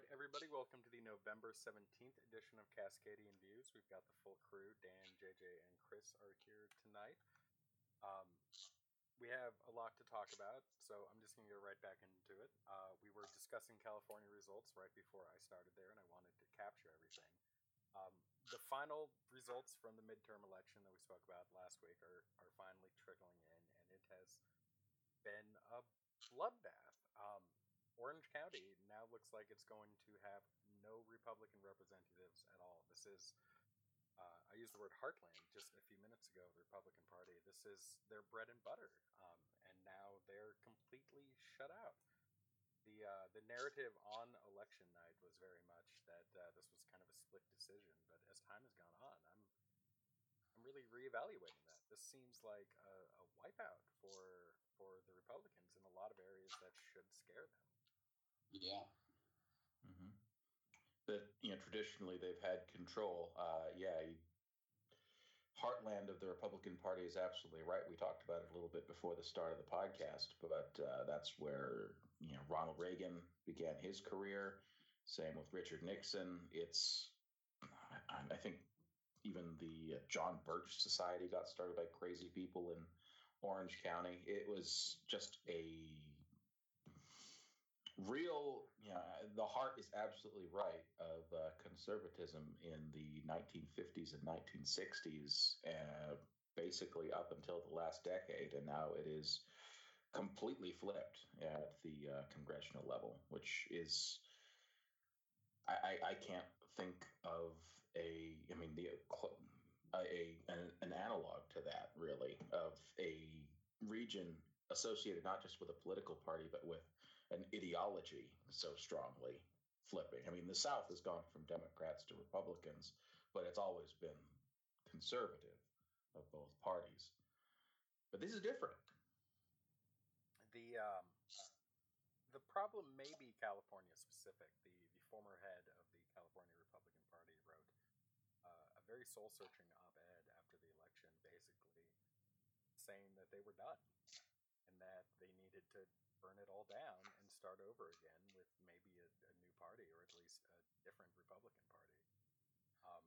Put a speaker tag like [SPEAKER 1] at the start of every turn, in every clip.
[SPEAKER 1] right, everybody, welcome to the November 17th edition of Cascadian Views. We've got the full crew. Dan, JJ, and Chris are here tonight. Um, we have a lot to talk about, so I'm just going to go right back into it. Uh, we were discussing California results right before I started there, and I wanted to capture everything. Um, the final results from the midterm election that we spoke about last week are, are finally trickling in, and it has been a bloodbath. Um, Orange County now looks like it's going to have no Republican representatives at all. This is, uh, I used the word heartland just a few minutes ago, the Republican Party. This is their bread and butter, um, and now they're completely shut out. The, uh, the narrative on election night was very much that uh, this was kind of a split decision, but as time has gone on, I'm I'm really reevaluating that. This seems like a, a wipeout for for the Republicans in a lot of areas that should scare them.
[SPEAKER 2] Yeah.
[SPEAKER 3] Mm-hmm. That you know, traditionally they've had control. Uh, yeah, you, heartland of the Republican Party is absolutely right. We talked about it a little bit before the start of the podcast, but uh, that's where you know Ronald Reagan began his career. Same with Richard Nixon. It's I, I think even the uh, John Birch Society got started by crazy people in Orange County. It was just a real, yeah, the heart is absolutely right of uh, conservatism in the 1950s and 1960s, uh, basically up until the last decade, and now it is completely flipped at the uh, congressional level, which is. I, I can't think of a. I mean, the a an, an analog to that really of a region associated not just with a political party, but with an ideology so strongly flipping. I mean, the South has gone from Democrats to Republicans, but it's always been conservative of both parties. But this is different.
[SPEAKER 1] The um, the problem may be California specific. The the former head of the California Republican Party wrote uh, a very soul searching op ed after the election, basically saying that they were done and that they needed to burn it all down start over again with maybe a, a new party or at least a different Republican Party. Um,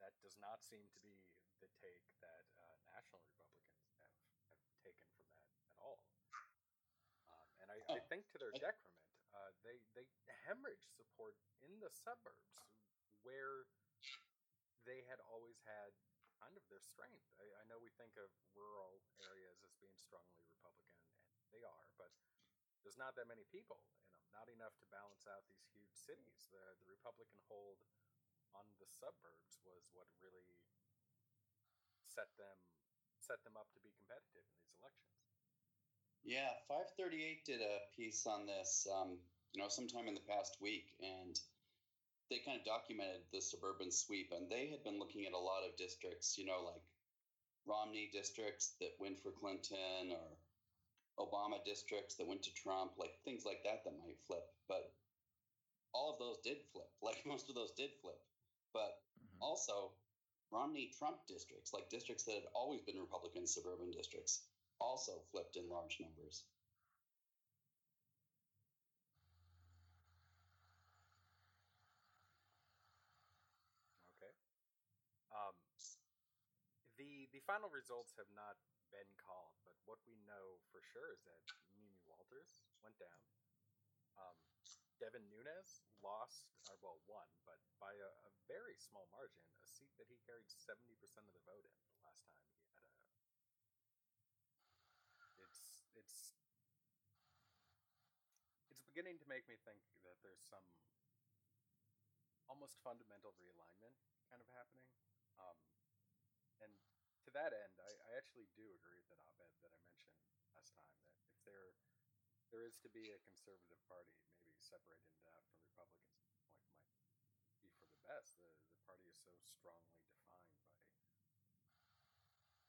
[SPEAKER 1] that does not seem to be the take that uh, national Republicans have, have taken from that at all. Um, and I, I, think to their detriment, uh, they they hemorrhage support in the suburbs where they had always had kind of their strength. I, I, know we think of rural areas as being strongly Republican, and they are, but there's not that many people in them. Not enough to balance out these huge cities. The the Republican hold on the suburbs was what really set them set them up to be competitive in these elections.
[SPEAKER 2] Yeah, 538 did a piece on this, um, you know, sometime in the past week, and they kind of documented the suburban sweep, and they had been looking at a lot of districts, you know, like Romney districts that went for Clinton or Obama districts that went to Trump, like things like that that might flip. But all of those did flip. Like most of those did flip. But mm-hmm. also Romney Trump districts, like districts that had always been Republican suburban districts, also flipped in large numbers. Okay.
[SPEAKER 1] Um, the the final results have not been called, but what we know for sure is that Mimi Walters went down. Um, Devin Nunes lost, or well, won, but by a, a, very small margin, a seat that he carried seventy percent of the vote in the last time he had a. It's it's it's beginning to make me think that there's some almost fundamental realignment kind of happening um, and to that end, I, I actually do agree with that op-ed that I mentioned last time that if there there is to be a conservative party, maybe separated out from Republicans, point might be for the best. The the party is so strongly defined by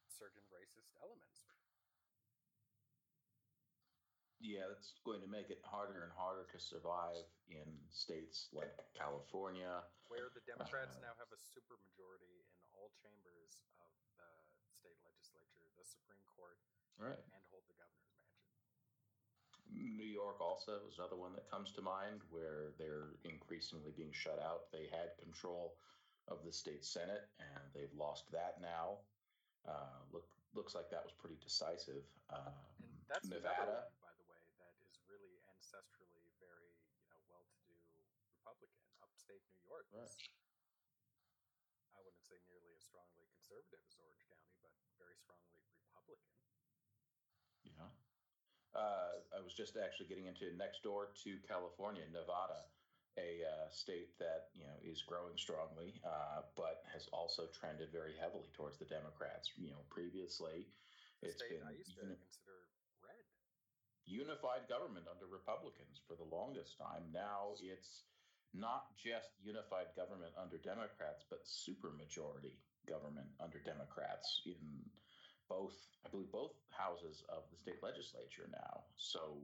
[SPEAKER 1] certain racist elements
[SPEAKER 3] yeah, that's going to make it harder and harder to survive in states like California,
[SPEAKER 1] where the Democrats uh, now have a supermajority in all chambers of the state legislature, the Supreme Court,
[SPEAKER 3] right.
[SPEAKER 1] and hold the governor's mansion.
[SPEAKER 3] New York also is another one that comes to mind, where they're increasingly being shut out. They had control of the state senate, and they've lost that now. Uh, look, looks like that was pretty decisive. Um,
[SPEAKER 1] And that's
[SPEAKER 3] Nevada.
[SPEAKER 1] one, by the way, that is really ancestrally very, you know, well-to-do Republican. Upstate New York
[SPEAKER 3] Right.
[SPEAKER 1] I wouldn't say nearly as strongly conservative as Orange County, but very strongly Republican.
[SPEAKER 3] Yeah. Uh, I was just actually getting into next door to California, Nevada, a uh, state that you know is growing strongly, uh, but has also trended very heavily towards the Democrats. You know, previously
[SPEAKER 1] The
[SPEAKER 3] it's
[SPEAKER 1] state
[SPEAKER 3] been
[SPEAKER 1] I used to
[SPEAKER 3] uni-
[SPEAKER 1] consider red.
[SPEAKER 3] unified government under Republicans for the longest time. Now it's not just unified government under Democrats, but supermajority government under Democrats in both, I believe, both houses of the state legislature now. So,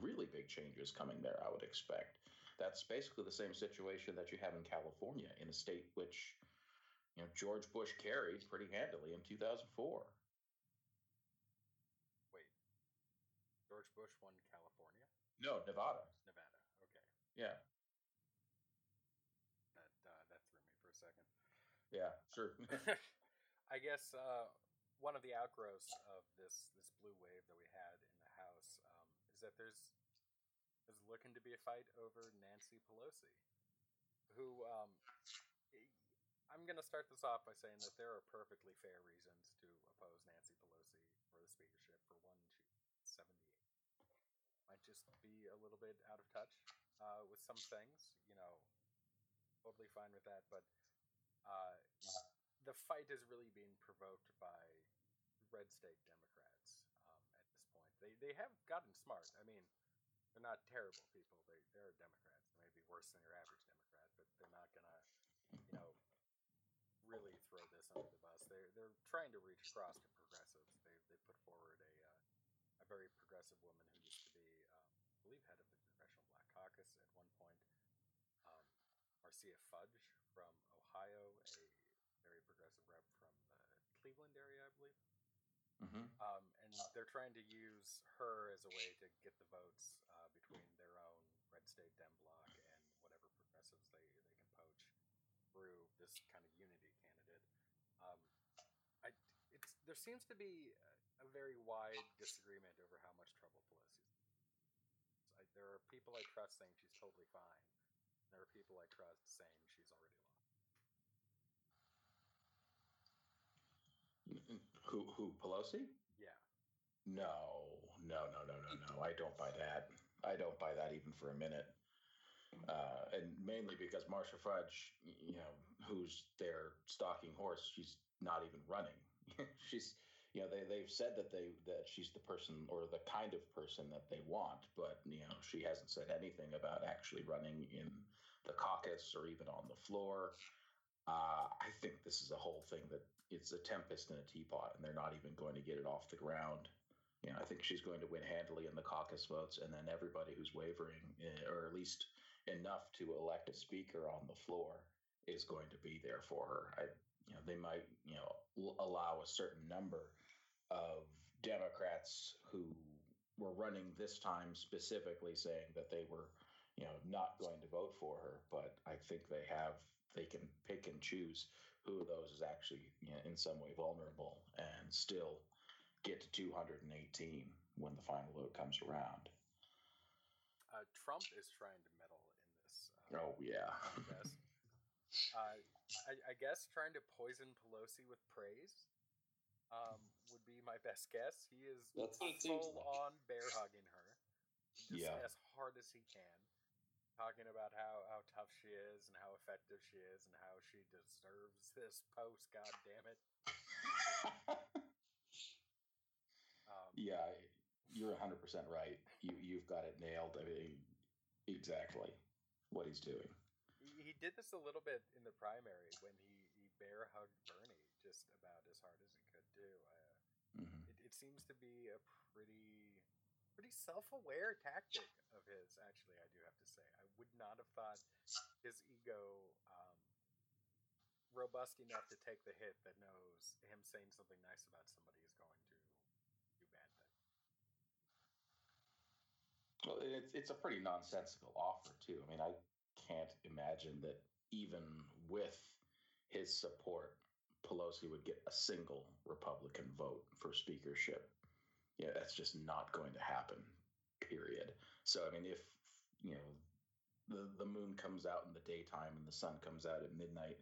[SPEAKER 3] really big changes coming there, I would expect. That's basically the same situation that you have in California, in a state which, you know, George Bush carried pretty handily in 2004.
[SPEAKER 1] Wait, George Bush won California,
[SPEAKER 3] No, Nevada.
[SPEAKER 1] Nevada. Okay,
[SPEAKER 3] Yeah,
[SPEAKER 1] that uh, that threw me for a second.
[SPEAKER 3] yeah, sure.
[SPEAKER 1] I guess uh, one of the outgrowths of this this blue wave that we had in the House um, is that there's there's looking to be a fight over Nancy Pelosi, who um, I- I'm going to start this off by saying that there are perfectly fair reasons to oppose Nancy Pelosi for the speakership. For one, she's 78, might just be a little bit out of touch uh, with some things. You know, totally fine with that, but. Uh, the fight is really being provoked by red state Democrats um, at this point. They they have gotten smart. I mean, they're not terrible people. They they're Democrats. They may be worse than your average Democrat, but they're not gonna, you know, really throw this under the bus. They're they're trying to reach across to progressives. They they put forward a uh, a very progressive woman who used to be, um, I believe, head of the Congressional Black Caucus at one point. Um, Marcia Fudge from Ohio, a very progressive rep from the Cleveland area, I believe.
[SPEAKER 3] Hmm
[SPEAKER 1] Um, and they're trying to use her as a way to get the votes uh, between their own red state Dem bloc and whatever progressives they, they can poach through this kind of unity candidate. Um, I, it's, there seems to be a, a very wide disagreement over how much trouble Pelosi's. in. I, there are people I trust saying she's totally fine. There are people I trust saying she's already lost.
[SPEAKER 3] Who who Pelosi?
[SPEAKER 1] Yeah.
[SPEAKER 3] No, no, no, no, no, no. I don't buy that. I don't buy that even for a minute. Uh, and mainly because Marcia Fudge, you know, who's their stalking horse, she's not even running. she's, you know, they they've said that they that she's the person or the kind of person that they want, but you know, she hasn't said anything about actually running in the caucus or even on the floor. Uh, I think this is a whole thing that it's a tempest in a teapot, and they're not even going to get it off the ground. You know, I think she's going to win handily in the caucus votes, and then everybody who's wavering, eh, or at least enough to elect a speaker on the floor, is going to be there for her. I, you know, they might, you know, allow a certain number of Democrats who were running this time specifically saying that they were, you know, not going to vote for her. But I think they have, they can pick and choose who of those is actually you know, in some way vulnerable and still get to 218 when the final vote comes around.
[SPEAKER 1] Uh, Trump is trying to meddle in this. Uh,
[SPEAKER 3] Oh yeah,
[SPEAKER 1] I guess. Uh, I, I guess trying to poison Pelosi with praise um, would be my best guess. He is
[SPEAKER 2] That's what it seems
[SPEAKER 1] full
[SPEAKER 2] like.
[SPEAKER 1] on bear hugging her, just
[SPEAKER 3] Yeah.
[SPEAKER 1] as hard as he can, talking about how, how tough she is and how effective she is and how she deserves this post. God damn it! Um,
[SPEAKER 3] yeah, you're 100 percent right. You you've got it nailed. I mean, exactly what he's doing.
[SPEAKER 1] He, he did this a little bit in the primary when he, he bear hugged Bernie just about as hard as he could do. Uh,
[SPEAKER 3] hmm
[SPEAKER 1] it, it seems to be a pretty pretty self-aware tactic of his actually i do have to say i would not have thought his ego um, robust enough to take the hit that knows him saying something nice about somebody is going to do bad things
[SPEAKER 3] Well, it's it's a pretty nonsensical offer too. I mean, I can't imagine that even with his support, Pelosi would get a single Republican vote for speakership. Yeah, that's just not going to happen. Period. So I mean, if you know the the moon comes out in the daytime and the sun comes out at midnight,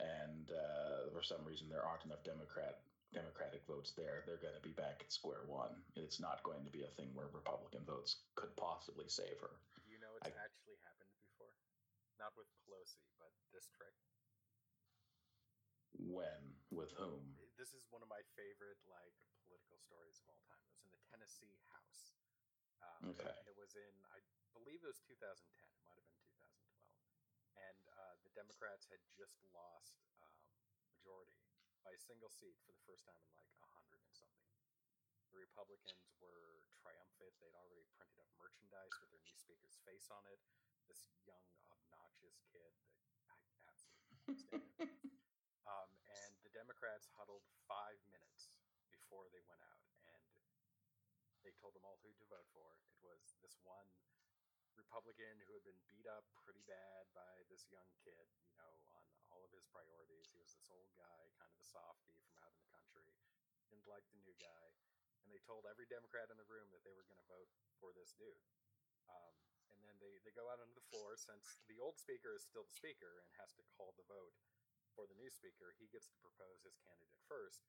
[SPEAKER 3] and uh, for some reason there aren't enough Democrat Democratic votes there, they're going to be back at square one. It's not going to be a thing where Republican votes could possibly save her.
[SPEAKER 1] You know, it's I, actually happened before, not with Pelosi, but this trick.
[SPEAKER 3] When? With whom?
[SPEAKER 1] This is one of my favorite like political stories of all time. It was in the Tennessee House. Um, okay. It was in, I believe it was 2010. It might have been 2012. And uh, the Democrats had just lost um, majority by a single seat for the first time in like a hundred and something. The Republicans were triumphant. They'd already printed up merchandise with their new speaker's face on it. This young, obnoxious kid that I absolutely stand. Um, and the Democrats huddled five minutes before they went out, and they told them all who to vote for. It was this one Republican who had been beat up pretty bad by this young kid, you know, on all of his priorities. He was this old guy, kind of a softy from out in the country, didn't like the new guy. And they told every Democrat in the room that they were going to vote for this dude. Um, and then they, they go out onto the floor since the old speaker is still the speaker and has to call the vote for the new speaker, he gets to propose his candidate first.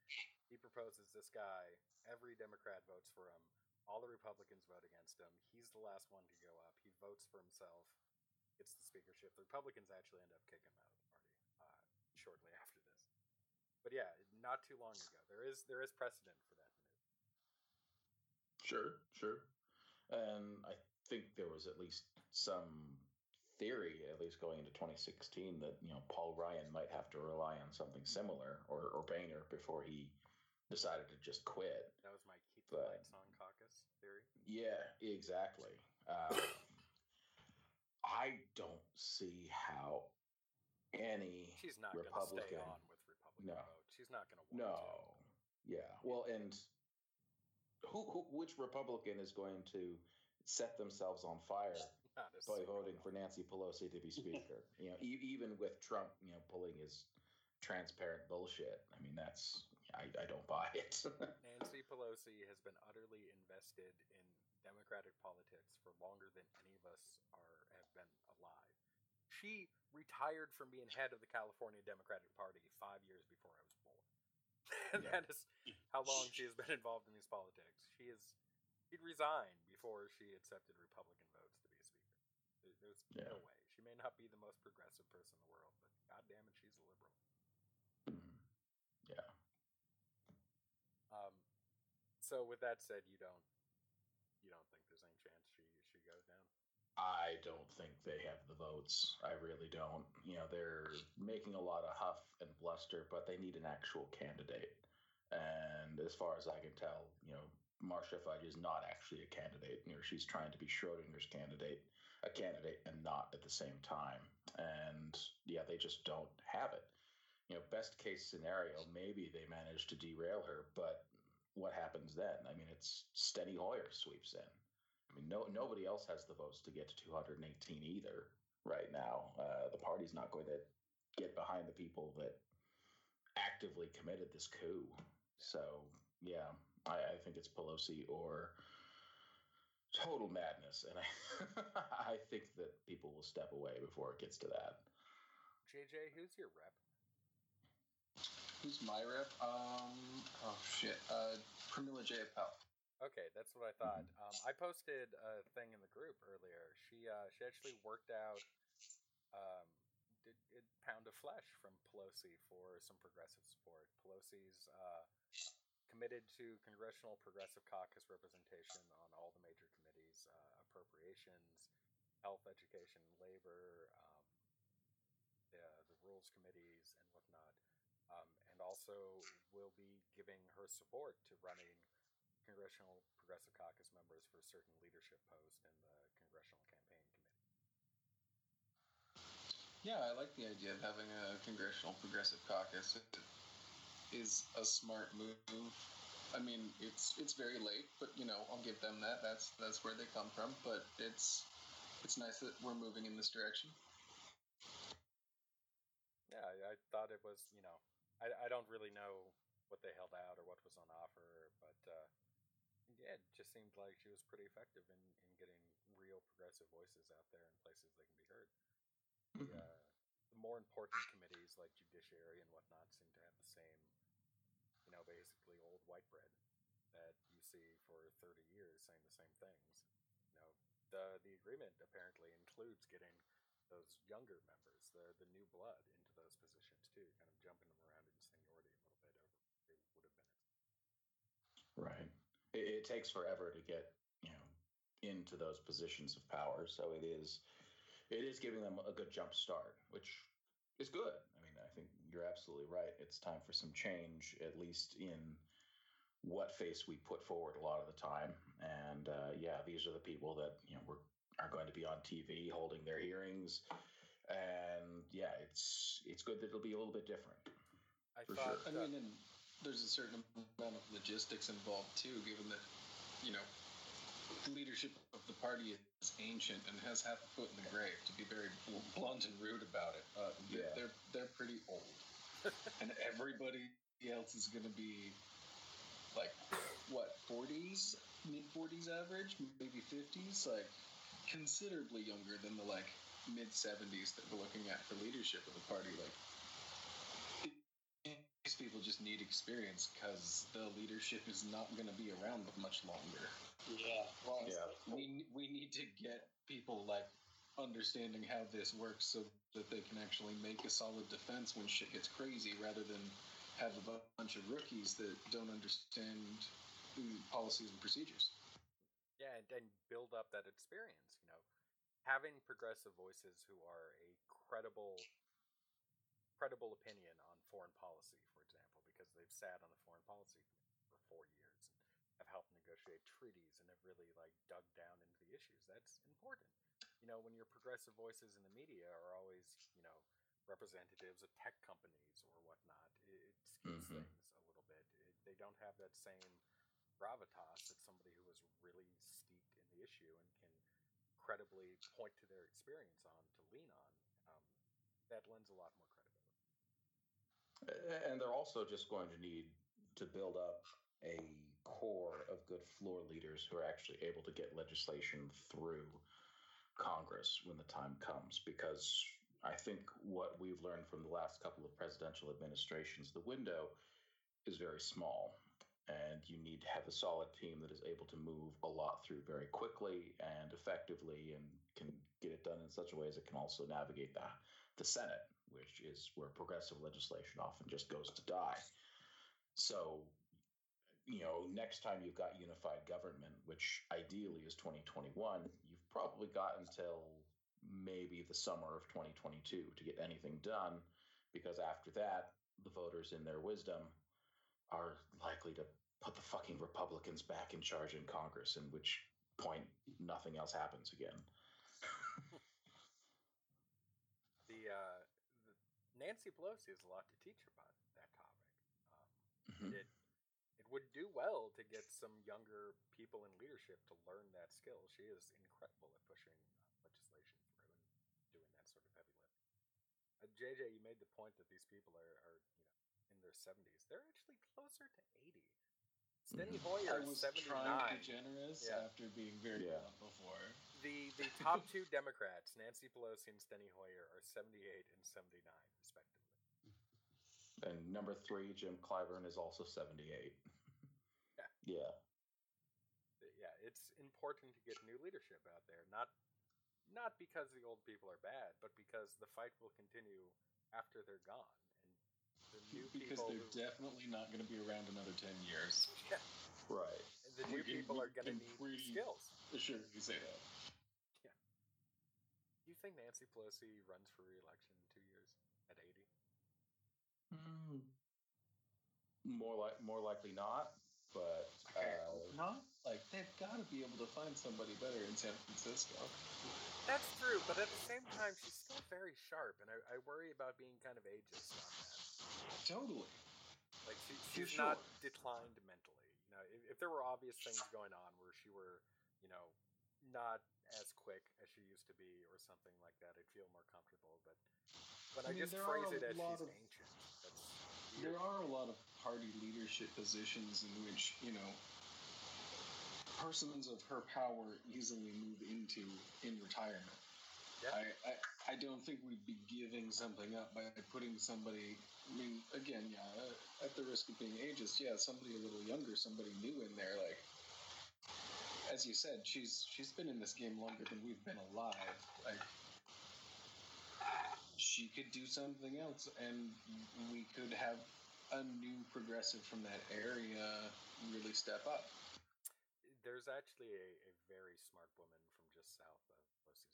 [SPEAKER 1] He proposes this guy. Every Democrat votes for him. All the Republicans vote against him. He's the last one to go up. He votes for himself, gets the speakership. The Republicans actually end up kicking him out of the party uh, shortly after this. But yeah, not too long ago, there is there is precedent for that move.
[SPEAKER 3] Sure, sure, and I think there was at least some theory, at least going into 2016, that you know Paul Ryan might have to rely on something similar or or Boehner before he decided to just quit.
[SPEAKER 1] That was my keep the but, lights on caucus theory.
[SPEAKER 3] Yeah, exactly. Um, I don't see how any
[SPEAKER 1] she's not Republican stay on with Republican no, vote. She's not going to.
[SPEAKER 3] No. To. Yeah. Well, and who, who which Republican is going to set themselves on fire by voting for Nancy Pelosi to be speaker. you know, e- even with Trump, you know, pulling his transparent bullshit. I mean, that's I, I don't buy it.
[SPEAKER 1] Nancy Pelosi has been utterly invested in Democratic politics for longer than any of us are have been alive. She retired from being head of the California Democratic Party five years before I was born. and yeah. that is how long she has been involved in these politics. She is she'd resign before she accepted Republican votes to be a speaker. There's yeah. no way. She may not be the most progressive person in the world, but god damn it, she's a liberal.
[SPEAKER 3] Mm-hmm. Yeah.
[SPEAKER 1] Um. So with that said, you don't you don't think there's any chance she she goes down?
[SPEAKER 3] I don't think they have the votes. I really don't. You know, they're making a lot of huff and bluster, but they need an actual candidate. And as far as I can tell, you know, Marcia Fudge is not actually a candidate. You know, she's trying to be Schrodinger's candidate, a candidate, and not at the same time. And yeah, they just don't have it. You know, best case scenario, maybe they manage to derail her, but what happens then? I mean, it's Steny Hoyer sweeps in. I mean, no nobody else has the votes to get to 218 either right now. Uh, the party's not going to get behind the people that actively committed this coup. So yeah, I, I think it's Pelosi or total madness, and I I think that people will step away before it gets to that.
[SPEAKER 1] JJ, who's your rep?
[SPEAKER 4] Who's my rep? Um, oh shit, uh, Pramila Jayapal.
[SPEAKER 1] Okay, that's what I thought. Um, I posted a thing in the group earlier. She uh, she actually worked out um, did, did pound of flesh from Pelosi for some progressive support. Pelosi's uh, committed to Congressional Progressive Caucus representation on all the major uh, appropriations, health, education, labor, um, the, the, rules committees, and whatnot. Um, and also will be giving her support to running Congressional Progressive Caucus members for certain leadership posts in the Congressional Campaign Committee.
[SPEAKER 4] Yeah, I like the idea of having a Congressional Progressive Caucus. It is a smart move. I mean, it's it's very late, but you know, I'll give them that. That's that's where they come from. But it's it's nice that we're moving in this direction.
[SPEAKER 1] yeah, I, thought it was, you know, I, I don't really know what they held out or what was on offer, but uh, yeah, it just seemed like she was pretty effective in, in getting real progressive voices out there in places they can be heard. The,
[SPEAKER 3] Mhm.
[SPEAKER 1] uh, the more important committees like judiciary and whatnot seem to have the same, you know, basically old white bread that you see for 30 years saying the same things. You know, the the agreement apparently includes getting those younger members, the the new blood, into those positions too, kind of jumping them around in seniority a little bit over they would have been.
[SPEAKER 3] Right. It, it takes forever to get you know into those positions of power, so it is it is giving them a good jump start, which is good. I mean, I think you're absolutely right. It's time for some change, at least in what face we put forward a lot of the time. And uh, yeah, these are the people that you know we're are going to be on TV holding their hearings, and yeah, it's it's good that it'll be a little bit different.
[SPEAKER 1] I
[SPEAKER 3] For
[SPEAKER 1] thought,
[SPEAKER 4] I
[SPEAKER 1] uh,
[SPEAKER 4] mean, and there's a certain amount of logistics involved too, given that you know leadership of the party is ancient and has half a foot in the grave. To be very blunt and rude about it, uh, they're,
[SPEAKER 3] Yeah.
[SPEAKER 4] they're they're pretty old, and everybody else is going to be like what 40s, mid 40s average, maybe 50s, like considerably younger than the like mid 70s that we're looking at for leadership of the party. Like these people just need experience because the leadership is not going to be around much longer.
[SPEAKER 2] Yeah. Well,
[SPEAKER 3] Yeah.
[SPEAKER 4] We we need to get people like understanding how this works so that they can actually make a solid defense when shit gets crazy, rather than have a bunch of rookies that don't understand the policies and procedures.
[SPEAKER 1] yeah, and, and build up that experience. You know, having progressive voices who are a credible, credible opinion on foreign policy, for example, because they've sat on the foreign policy for four years and have helped negotiate treaties and have really like dug down into the issues. That's important. You know, when your progressive voices in the media are always, you know, representatives of tech companies or whatnot, it, skews
[SPEAKER 3] Mhm.
[SPEAKER 1] things a little bit. It, they don't have that same gravitas that somebody who is really steeped in the issue and can credibly point to their experience on to lean on. Um, that lends a lot more credibility.
[SPEAKER 3] And they're also just going to need to build up a core of good floor leaders who are actually able to get legislation through Congress when the time comes. Because I think what we've learned from the last couple of presidential administrations, the window is very small. And you need to have a solid team that is able to move a lot through very quickly and effectively and can get it done in such a way as it can also navigate the, the Senate, which is where progressive legislation often just goes to die. So, you know, next time you've got unified government, which ideally is 2021, you've probably got until maybe the summer of 2022 to get anything done, because after that, the voters, in their wisdom, are likely to put the fucking Republicans back in charge in Congress, in which point nothing else happens again.
[SPEAKER 1] The, uh, Nancy Pelosi has a lot to teach about that topic. Um,
[SPEAKER 3] Mhm.
[SPEAKER 1] it it would do well to get some younger people in leadership to learn that skill. She is incredible at pushing uh, legislation through and doing that sort of heavy lifting. Uh, JJ, you made the point that these people are, are you know in their seventies. They're actually closer to eighty. Steny
[SPEAKER 3] Mhm.
[SPEAKER 1] Hoyer
[SPEAKER 4] I
[SPEAKER 1] is
[SPEAKER 4] was
[SPEAKER 1] seventy
[SPEAKER 4] trying to be generous
[SPEAKER 1] Yeah.
[SPEAKER 4] after being very
[SPEAKER 3] Yeah.
[SPEAKER 4] before.
[SPEAKER 1] The the top two Democrats, Nancy Pelosi and Steny Hoyer, are seventy eight and seventy nine, respectively.
[SPEAKER 3] And number three, Jim Clyburn, is also 78.
[SPEAKER 1] Yeah.
[SPEAKER 3] Yeah.
[SPEAKER 1] yeah, it's important to get new leadership out there. Not not because the old people are bad, but because the fight will continue after they're gone. And the new
[SPEAKER 4] Because
[SPEAKER 1] people,
[SPEAKER 4] they're
[SPEAKER 1] who,
[SPEAKER 4] definitely not going to be around another 10 years.
[SPEAKER 1] yeah,
[SPEAKER 3] Right.
[SPEAKER 1] and the new
[SPEAKER 4] can-
[SPEAKER 1] people are going to need
[SPEAKER 4] pretty-
[SPEAKER 1] skills.
[SPEAKER 4] Sure, you say that.
[SPEAKER 1] Do you think Nancy Pelosi runs for re-election in two years at eighty?
[SPEAKER 3] Mm, more like more likely not, but uh,
[SPEAKER 4] not like they've got to be able to find somebody better in San Francisco.
[SPEAKER 1] That's true, but at the same time, she's still very sharp, and I, I worry about being kind of ageist on that.
[SPEAKER 4] Totally.
[SPEAKER 1] Like she,
[SPEAKER 4] For
[SPEAKER 1] she's not declined mentally. You know, if, if there were obvious things going on where she were, you know, not as quick as she used to be or something like that, I'd feel more comfortable. But When
[SPEAKER 4] I
[SPEAKER 1] I,
[SPEAKER 4] mean,
[SPEAKER 1] just phrase it as she's
[SPEAKER 4] of-
[SPEAKER 1] ancient, that's
[SPEAKER 4] There are a lot of party leadership positions in which, you know, persons of her power easily move into in retirement.
[SPEAKER 1] Yeah.
[SPEAKER 4] I, I, I don't think we'd be giving something up by putting somebody, I mean, again, yeah, at the risk of being ageist, yeah, somebody a little younger, somebody new in there, like, as you said, she's she's been in this game longer than we've been alive. Like, she could do something else, and we could have a new progressive from that area really step up.
[SPEAKER 1] There's actually a, a very smart woman from just south of Lucy's,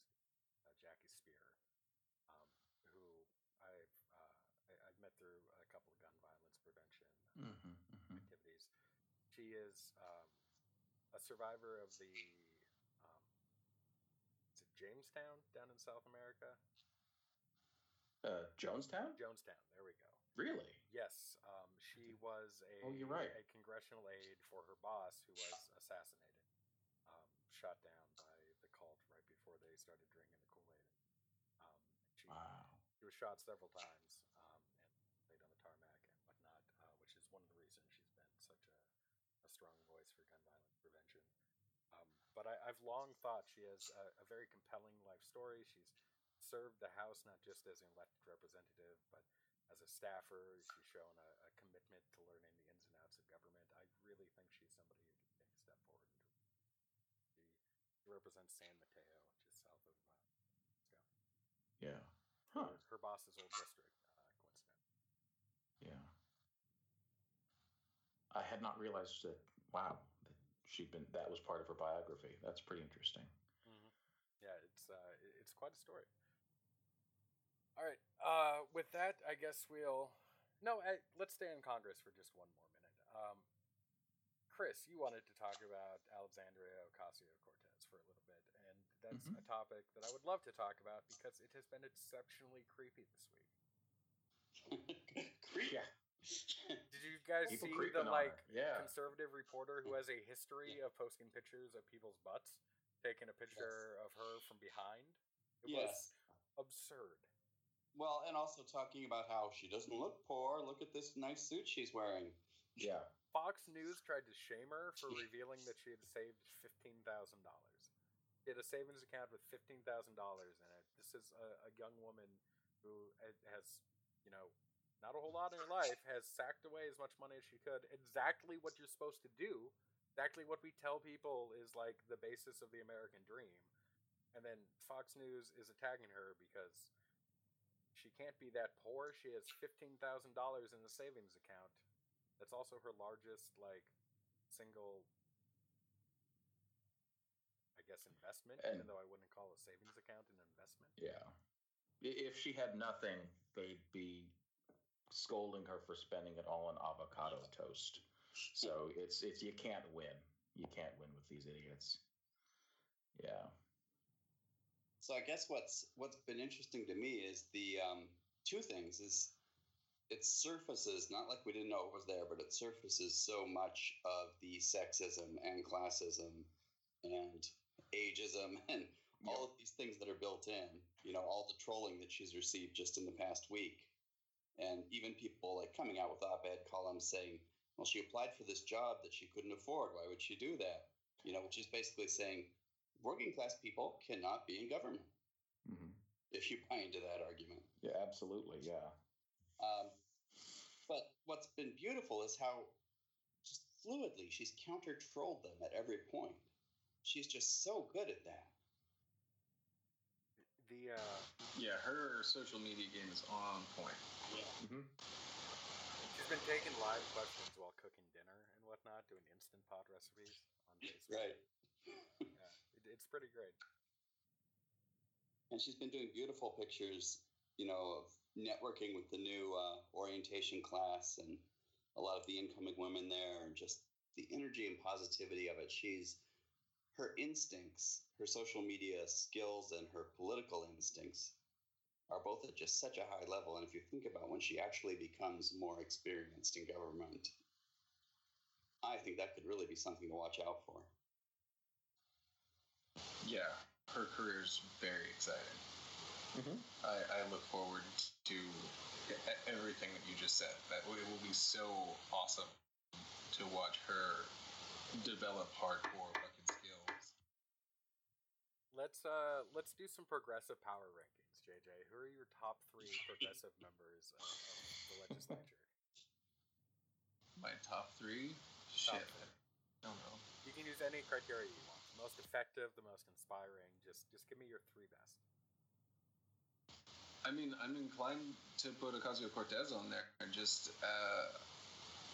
[SPEAKER 1] uh, Jackie Speier, um, who I've uh, I, I've met through a couple of gun violence prevention uh,
[SPEAKER 3] Mm-hmm, mm-hmm.
[SPEAKER 1] activities. She is a survivor of the um, is it Jamestown down in South America?
[SPEAKER 3] Uh, Jonestown?
[SPEAKER 1] Jonestown. There we go.
[SPEAKER 3] Really?
[SPEAKER 1] Yes, um, she was a
[SPEAKER 3] Oh, you're right.
[SPEAKER 1] a congressional aide for her boss who was assassinated, um, shot down by the cult right before they started drinking the Kool Aid. Um, she,
[SPEAKER 3] Wow.
[SPEAKER 1] she was shot several times um, and laid on the tarmac and whatnot, uh, which is one of the reasons she's been such a, a strong voice for gun violence prevention. Um, but I, I've long thought she has a, a very compelling life story. She's served the House not just as an elected representative, but as a staffer. She's shown a, a commitment to learning the ins and outs of government. I really think she's somebody who can take a step forward. She, she represents San Mateo, just south of uh.
[SPEAKER 3] Yeah. Huh.
[SPEAKER 1] Her, her boss's old district, uh, coincidentally.
[SPEAKER 3] Yeah. I had not realized that. Wow, she'd been. That was part of her biography. That's pretty interesting.
[SPEAKER 1] Yeah, it's uh, it's quite a story. All right. Uh, with that, I guess we'll. No, I, let's stay in Congress for just one more minute. Um, Chris, you wanted to talk about Alexandria Ocasio Cortez for a little bit, and that's
[SPEAKER 3] Mhm.
[SPEAKER 1] a topic that I would love to talk about because it has been exceptionally creepy this week.
[SPEAKER 2] Creep.
[SPEAKER 3] Yeah.
[SPEAKER 1] Did you guys
[SPEAKER 3] People
[SPEAKER 1] see the like.
[SPEAKER 3] Yeah.
[SPEAKER 1] conservative reporter who has a history of posting pictures of people's butts, taking a picture of her from behind? It
[SPEAKER 2] yes.
[SPEAKER 1] was absurd.
[SPEAKER 2] Well, and also talking about how she doesn't look poor. Look at this nice suit she's wearing.
[SPEAKER 3] Yeah.
[SPEAKER 1] Fox News tried to shame her for revealing that she had saved fifteen thousand dollars. She had a savings account with fifteen thousand dollars in it. This is a, a young woman who eh, has, you know, not a whole lot in her life, has sacked away as much money as she could. Exactly what you're supposed to do. Exactly what we tell people is like the basis of the American dream. And then Fox News is attacking her because she can't be that poor. She has fifteen thousand dollars in the savings account. That's also her largest like single I guess investment, even though I wouldn't call a savings account an investment.
[SPEAKER 3] Yeah. If she had nothing, they'd be scolding her for spending it all on avocado toast. So it's it's you can't win. You can't win with these idiots. Yeah.
[SPEAKER 2] So I guess what's what's been interesting to me is the um, two things is it surfaces not like we didn't know it was there, but it surfaces so much of the sexism and classism and ageism and all of these things that are built in. You know, all the trolling that she's received just in the past week, and even people like coming out with op-ed columns saying, "Well, she applied for this job that she couldn't afford. Why would she do that?" You know, which is basically saying working class people cannot be in government
[SPEAKER 3] hmm
[SPEAKER 2] if you buy into that argument.
[SPEAKER 3] Yeah, absolutely. Yeah.
[SPEAKER 2] Um, but what's been beautiful is how just fluidly she's counter trolled them at every point. She's just so good at that.
[SPEAKER 1] The uh,
[SPEAKER 4] Yeah, her social media game is on point.
[SPEAKER 2] Yeah.
[SPEAKER 3] hmm
[SPEAKER 1] she's been taking live questions while cooking dinner and whatnot, doing instant pot recipes on Facebook.
[SPEAKER 2] Right.
[SPEAKER 1] Yeah, it, it's pretty great.
[SPEAKER 2] And she's been doing beautiful pictures, you know, of networking with the new uh, orientation class and a lot of the incoming women there, and just the energy and positivity of it. She's her instincts, her social media skills, and her political instincts are both at just such a high level. And if you think about when she actually becomes more experienced in government, I think that could really be something to watch out for.
[SPEAKER 4] Yeah, her career's very exciting. Mm-hmm. I, I look forward to everything that you just said. That it will be so awesome to watch her develop hardcore fucking skills.
[SPEAKER 1] Let's uh let's do some progressive power rankings, JJ. Who are your top three progressive members of, of the legislature?
[SPEAKER 4] My top three?
[SPEAKER 1] Top
[SPEAKER 4] Shit.
[SPEAKER 1] three.
[SPEAKER 4] I don't know.
[SPEAKER 1] You can use any criteria you want. The most effective, the most inspiring. Just just give me your three best.
[SPEAKER 4] I mean, I'm inclined to put Ocasio Cortez on there. Just uh,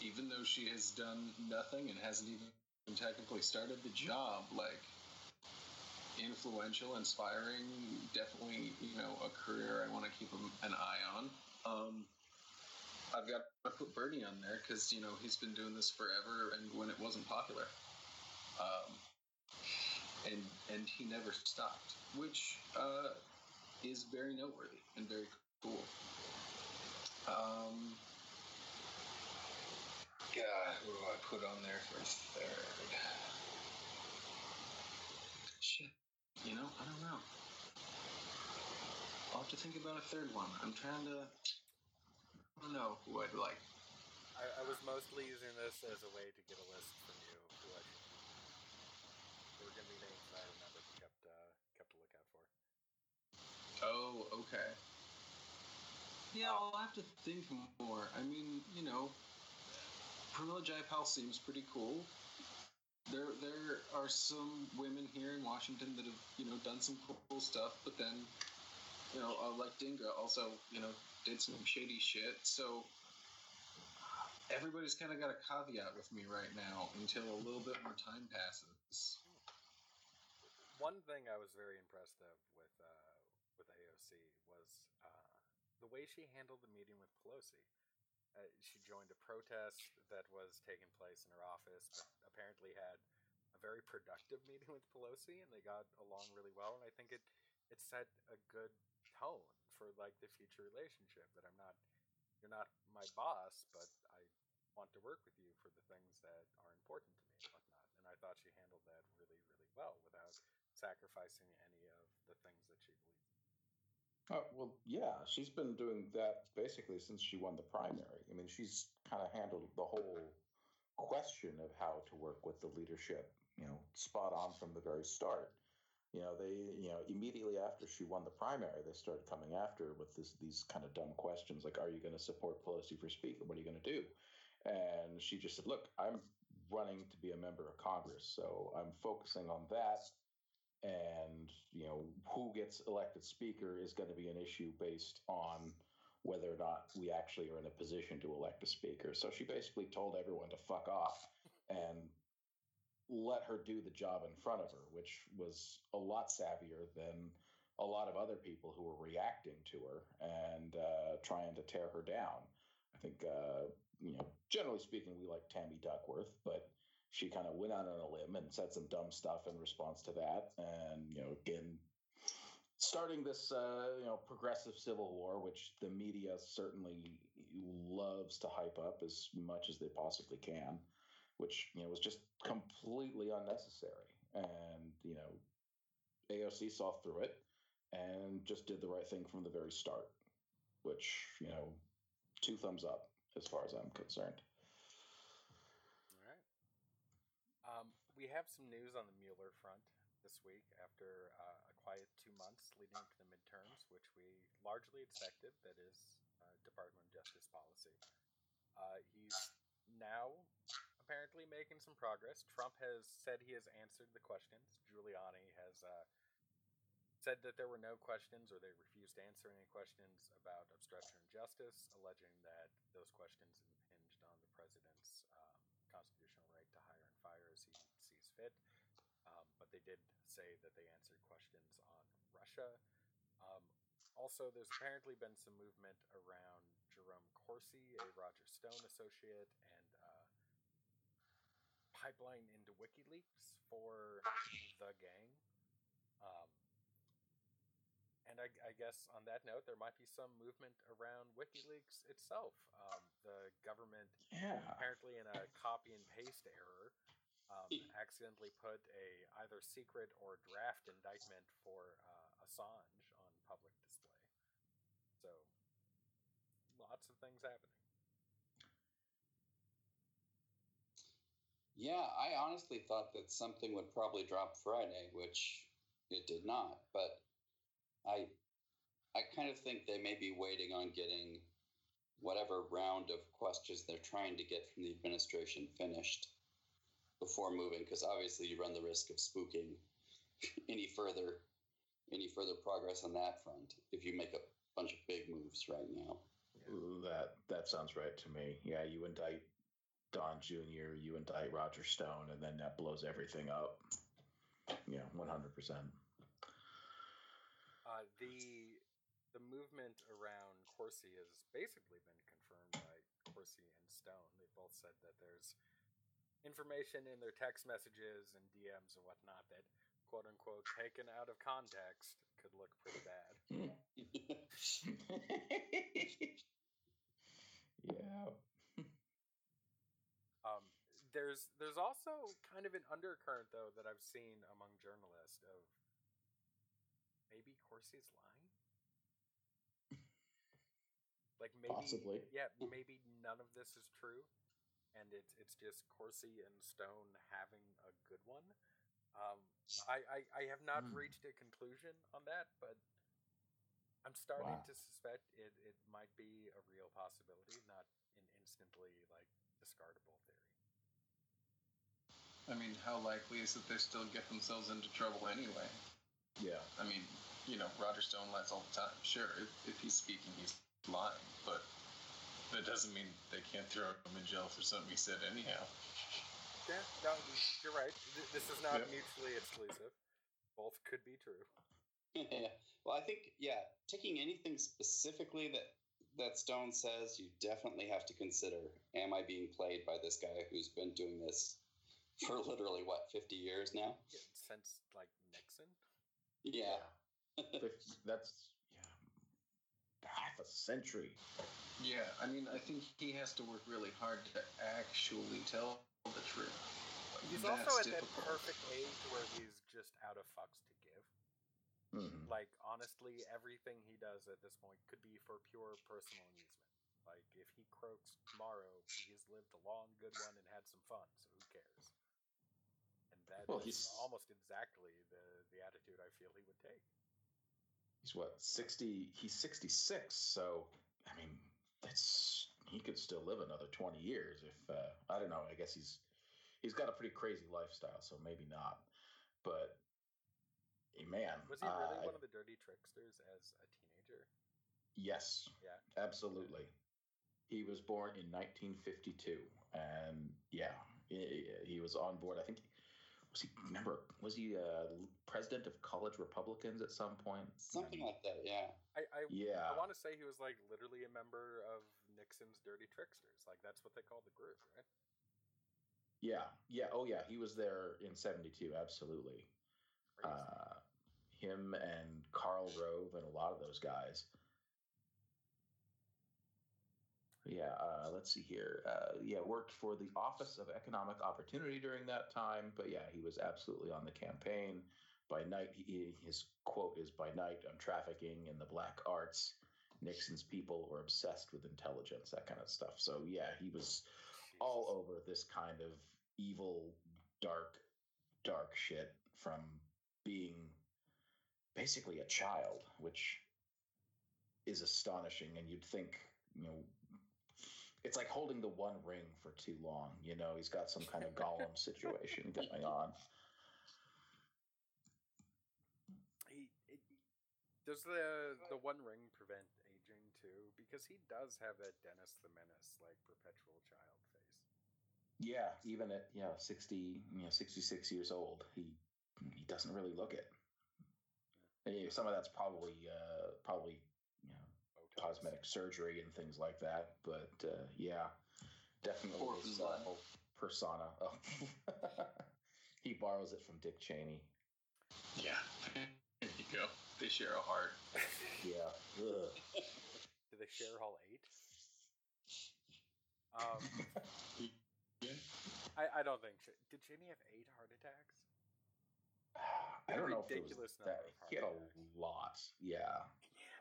[SPEAKER 4] even though she has done nothing and hasn't even technically started the job, like influential, inspiring, definitely you know a career I want to keep an eye on. Um, I've got to put Bernie on there because you know he's been doing this forever, and when it wasn't popular, um, and and he never stopped, which uh, is very noteworthy and very cool. Um, God, who do I put on there for third? Shit, you know, I don't know. I'll have to think about a third one. I'm trying to. I don't know who I'd like.
[SPEAKER 1] I, I was mostly using this as a way to get a list from you who I should. There were gonna be names that I remembered and kept uh, kept a lookout for.
[SPEAKER 4] Oh, okay. Yeah, I'll have to think more. I mean, you know, Pramila Jayapal seems pretty cool. There, there are some women here in Washington that have, you know, done some cool stuff, but then, you know, uh, like Dinga also, you know, did some shady shit. So everybody's kind of got a caveat with me right now until a little bit more time passes.
[SPEAKER 1] One thing I was very impressed of with uh, with AOC was uh, the way she handled the meeting with Pelosi. Uh, she joined a protest that was taking place in her office, but apparently had a very productive meeting with Pelosi, and they got along really well. And I think it it set a good tone for like the future relationship. That I'm not you're not my boss, but I want to work with you for the things that are important to me and whatnot. And I thought she handled that really, really well without sacrificing any of the things that she believes.
[SPEAKER 3] Uh, well, yeah, she's been doing that basically since she won the primary. I mean, she's kind of handled the whole question of how to work with the leadership, you know, spot on from the very start. You know, they, you know, immediately after she won the primary, they started coming after with this, these kind of dumb questions like, "Are you going to support Pelosi for Speaker? What are you going to do?" And she just said, "Look, I'm running to be a member of Congress, so I'm focusing on that." And you know who gets elected speaker is going to be an issue based on whether or not we actually are in a position to elect a speaker. So she basically told everyone to fuck off and let her do the job in front of her which was a lot savvier than a lot of other people who were reacting to her and uh, trying to tear her down. I think uh, you know generally speaking we like tammy duckworth but she kind of went out on a limb and said some dumb stuff in response to that. And, you know, again, starting this, uh, you know, progressive civil war, which the media certainly loves to hype up as much as they possibly can, which, you know, was just completely unnecessary. And, you know, AOC saw through it and just did the right thing from the very start, which, you know, two thumbs up as far as I'm concerned.
[SPEAKER 1] Um, we have some news on the Mueller front this week after uh, a quiet two months leading up to the midterms, which we largely expected. That is uh, Department of Justice policy. Uh, he's now apparently making some progress. Trump has said he has answered the questions. Giuliani has uh, said that there were no questions or they refused to answer any questions about obstruction of justice, alleging that those questions president's um, constitutional right to hire and fire as he sees fit. Um, but they did say that they answered questions on Russia. Um, also, there's apparently been some movement around Jerome Corsi, a Roger Stone associate, and uh, pipeline into WikiLeaks for the gang. Um, and I, I, guess on that note, there might be some movement around WikiLeaks itself. Um, the government,
[SPEAKER 3] yeah.
[SPEAKER 1] apparently in a copy and paste error, um, accidentally put a either secret or draft indictment for uh, Assange on public display. So, lots of things happening.
[SPEAKER 2] Yeah, I honestly thought that something would probably drop Friday, which it did not. But I, I kind of think they may be waiting on getting whatever round of questions they're trying to get from the administration finished before moving, because obviously you run the risk of spooking any further, any further progress on that front if you make a bunch of big moves right now.
[SPEAKER 3] That that sounds right to me. Yeah, you indict Don Jr., you indict Roger Stone, and then that blows everything up. Yeah, one hundred percent.
[SPEAKER 1] Uh, the the movement around Corsi has basically been confirmed by Corsi and Stone. They both said that there's information in their text messages and DMs and whatnot that quote unquote taken out of context could look pretty bad.
[SPEAKER 3] yeah.
[SPEAKER 1] Um, there's there's also kind of an undercurrent though that I've seen among journalists of maybe Corsi's lying. Like maybe
[SPEAKER 3] Possibly.
[SPEAKER 1] yeah, maybe none of this is true, and it's it's just Corsi and Stone having a good one. Um, I, I I have not
[SPEAKER 3] Hmm.
[SPEAKER 1] reached a conclusion on that, but I'm starting
[SPEAKER 3] Wow.
[SPEAKER 1] to suspect it it might be a real possibility, not an instantly like discardable theory.
[SPEAKER 4] I mean, how likely is it they still get themselves into trouble anyway?
[SPEAKER 3] Yeah.
[SPEAKER 4] I mean, you know, Roger Stone lies all the time. Sure, if, if he's speaking, he's lying, but that doesn't mean they can't throw him in jail for something he said anyhow.
[SPEAKER 1] Yeah, no, you're right. This is not
[SPEAKER 4] Yep.
[SPEAKER 1] mutually exclusive. Both could be true.
[SPEAKER 2] yeah. Well, I think yeah, taking anything specifically that that Stone says, you definitely have to consider: Am I being played by this guy who's been doing this for literally what fifty years now?
[SPEAKER 1] Yeah, since like Nixon.
[SPEAKER 2] Yeah.
[SPEAKER 3] That's yeah, half a century.
[SPEAKER 4] Yeah, I mean, I think he has to work really hard to actually tell the truth.
[SPEAKER 1] He's
[SPEAKER 4] That's
[SPEAKER 1] also at
[SPEAKER 4] difficult.
[SPEAKER 1] that perfect age where he's just out of fucks to give.
[SPEAKER 3] Mhm.
[SPEAKER 1] Like honestly, everything he does at this point could be for pure personal amusement. Like if he croaks tomorrow, he's lived a long, good one and had some fun. So who cares? And that
[SPEAKER 3] Well, he's-
[SPEAKER 1] almost exactly the the attitude I feel he would take.
[SPEAKER 3] He's what sixty? He's sixty six. So I mean, that's he could still live another twenty years if uh, I don't know. I guess he's he's got a pretty crazy lifestyle, so maybe not. But eh, man,
[SPEAKER 1] Was he really
[SPEAKER 3] uh,
[SPEAKER 1] one of the dirty tricksters as a teenager?
[SPEAKER 3] yes,
[SPEAKER 1] Yeah.
[SPEAKER 3] absolutely. He was born in 1952, and yeah, he, he was on board. I think was he remember was he uh, president of college Republicans at some point?
[SPEAKER 2] Something like that. Yeah.
[SPEAKER 1] I I,
[SPEAKER 3] Yeah,
[SPEAKER 1] I want to say he was like literally a member of Nixon's Dirty Tricksters. Like that's what they call the group, right?
[SPEAKER 3] yeah, yeah. Oh yeah, he was there in '72. Absolutely. Uh, him and Karl Rove and a lot of those guys. Yeah, uh, let's see here. Uh, yeah, worked for the Office of Economic Opportunity during that time, but yeah, he was absolutely on the campaign. By night, he, his quote is By night, I'm trafficking in the black arts. Nixon's people were obsessed with intelligence, that kind of stuff. So, yeah, he was all over this kind of evil, dark, dark shit from being basically a child, which is astonishing. And you'd think, you know, it's like holding the one ring for too long. You know, he's got some kind of Gollum situation going on.
[SPEAKER 1] He, it, does the the One Ring prevent aging too? Because he does have that Dennis the Menace like perpetual child face.
[SPEAKER 3] Yeah, even at you know sixty, you know sixty six years old, he he doesn't really look it. Yeah, some of that's probably uh, probably you know
[SPEAKER 1] Botox.
[SPEAKER 3] Cosmetic surgery and things like that. But uh, yeah, definitely
[SPEAKER 4] Orphan
[SPEAKER 3] his uh, whole persona. Oh. he borrows it from Dick Cheney.
[SPEAKER 4] Yeah. There you go. They share a heart.
[SPEAKER 3] Yeah. Ugh.
[SPEAKER 1] Do they share Hall Eight? Um,
[SPEAKER 4] Yeah.
[SPEAKER 1] I, I don't think. Ch- Did Cheney have eight heart attacks?
[SPEAKER 3] I don't know if it was
[SPEAKER 1] ridiculous
[SPEAKER 3] that.
[SPEAKER 1] number
[SPEAKER 3] He had a lot. Yeah.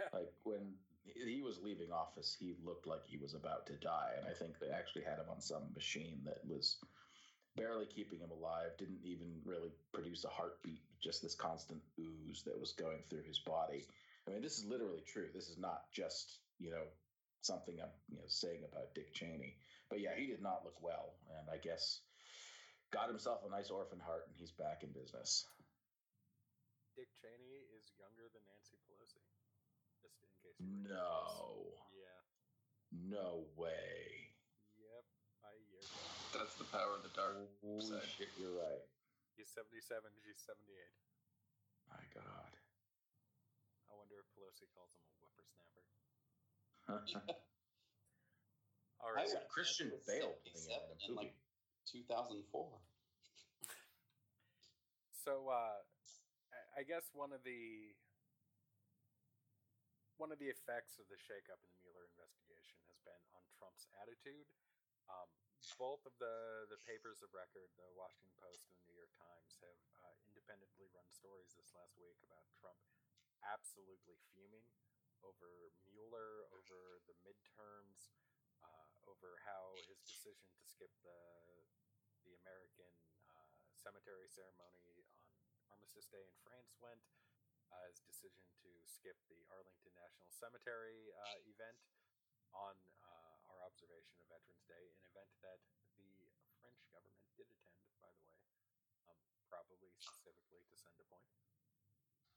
[SPEAKER 1] Yeah.
[SPEAKER 3] Like when he was leaving office, he looked like he was about to die, and I think they actually had him on some machine that was barely keeping him alive. Didn't even really produce a heartbeat, just this constant ooze that was going through his body. I mean, this is literally true. This is not just you know something I'm you know saying about Dick Cheney, but yeah, he did not look well, and I guess got himself a nice orphan heart, and he's back in business.
[SPEAKER 1] Dick Cheney is younger than Nancy Pelosi. Just in.
[SPEAKER 3] No.
[SPEAKER 1] Yeah.
[SPEAKER 3] No way.
[SPEAKER 1] Yep. I year.
[SPEAKER 4] That's the power of the dark
[SPEAKER 3] Holy
[SPEAKER 4] side.
[SPEAKER 3] shit, you're right.
[SPEAKER 1] He's seventy-seven. She's seventy-eight.
[SPEAKER 3] My God.
[SPEAKER 1] I wonder if Pelosi calls him a whippersnapper. All
[SPEAKER 2] I
[SPEAKER 1] right.
[SPEAKER 3] Christian
[SPEAKER 2] It's
[SPEAKER 3] Bale playing
[SPEAKER 2] 77
[SPEAKER 3] in
[SPEAKER 2] like, 2004.
[SPEAKER 1] So uh, I- I guess one of the one of the effects of the shakeup in the Mueller investigation has been on Trump's attitude. Um, both of the the papers of record, the Washington Post and the New York Times, have uh, independently run stories this last week about Trump absolutely fuming over Mueller, over the midterms, uh, over how his decision to skip the the American uh, cemetery ceremony on Armistice Day in France went, uh, his decision to skip the Arlington National Cemetery uh, event on uh, our observation of Veterans Day, an event that the French government did attend, by the way, um, probably specifically to send a point.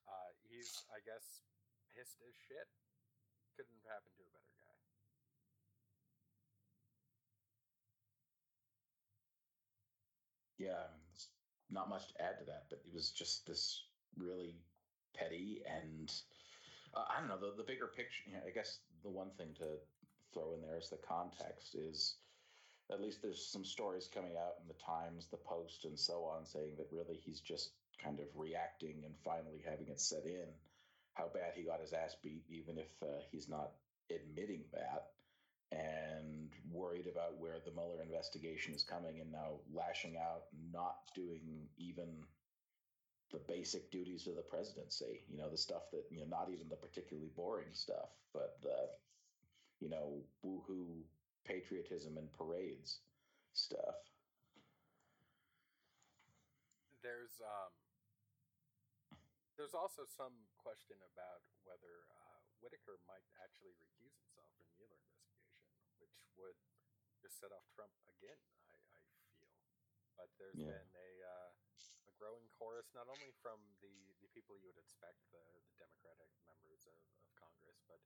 [SPEAKER 1] Uh, he's, I guess, pissed as shit. Couldn't have happened to a better guy.
[SPEAKER 3] Yeah, not much to add to that, but it was just this really petty and uh, I don't know the the bigger picture. You know, I guess the one thing to throw in there is the context is at least there's some stories coming out in the Times, the Post, and so on saying that really he's just kind of reacting and finally having it set in how bad he got his ass beat, even if uh, he's not admitting that and worried about where the Mueller investigation is coming and now lashing out, not doing even the basic duties of the presidency. You know, the stuff that, you know, not even the particularly boring stuff, but the, you know, woohoo patriotism and parades stuff.
[SPEAKER 1] There's um, there's also some question about whether uh, Whitaker might actually recuse himself in the Mueller investigation, which would just set off Trump again. I, I feel, but there's
[SPEAKER 3] Yeah.
[SPEAKER 1] been a uh, a growing chorus not only from the the people you would expect, the the Democratic members of, of Congress, but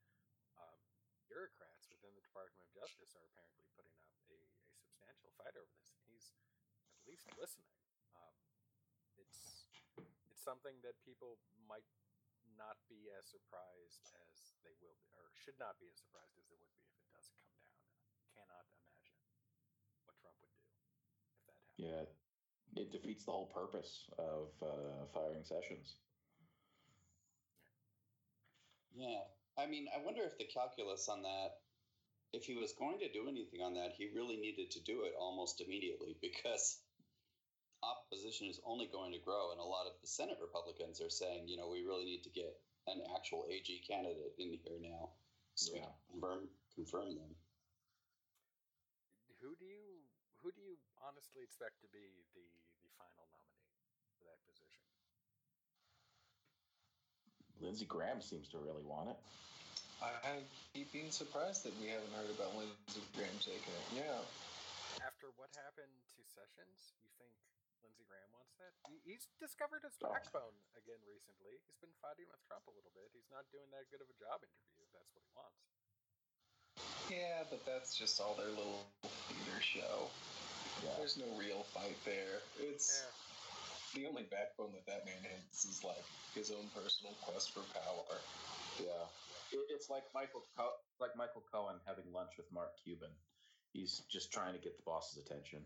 [SPEAKER 1] um, bureaucrats within the Department of Justice are apparently putting up a, a substantial fight over this. He's at least listening. Um, it's it's something that people might not be as surprised as they will be, or should not be as surprised as they would be if it does come down. I cannot imagine what Trump would do if that happened.
[SPEAKER 3] Yeah, it defeats the whole purpose of uh, firing Sessions.
[SPEAKER 2] Yeah. I mean, I wonder if the calculus on that, if he was going to do anything on that, he really needed to do it almost immediately because opposition is only going to grow. And a lot of the Senate Republicans are saying, you know, we really need to get an actual AG candidate in here now so we
[SPEAKER 3] Yeah.
[SPEAKER 2] can confirm, confirm them.
[SPEAKER 1] Who do you who do you honestly expect to be the the final nominee for that position?
[SPEAKER 3] Lindsey Graham seems to really want it.
[SPEAKER 4] I keep being surprised that we haven't heard about Lindsey Graham taking it. Yeah.
[SPEAKER 1] After what happened to Sessions, you think Lindsey Graham wants that? He's discovered his
[SPEAKER 3] Oh.
[SPEAKER 1] backbone again recently. He's been fighting with Trump a little bit. He's not doing that good of a job interview. If that's what he wants.
[SPEAKER 4] Yeah, but that's just all their little theater show.
[SPEAKER 3] Yeah.
[SPEAKER 4] There's no real fight there. It's
[SPEAKER 1] Yeah.
[SPEAKER 4] the only backbone that that man has is like his own personal quest for power.
[SPEAKER 3] Yeah, it, it's like Michael Co- like Michael Cohen having lunch with Mark Cuban. He's just trying to get the boss's attention.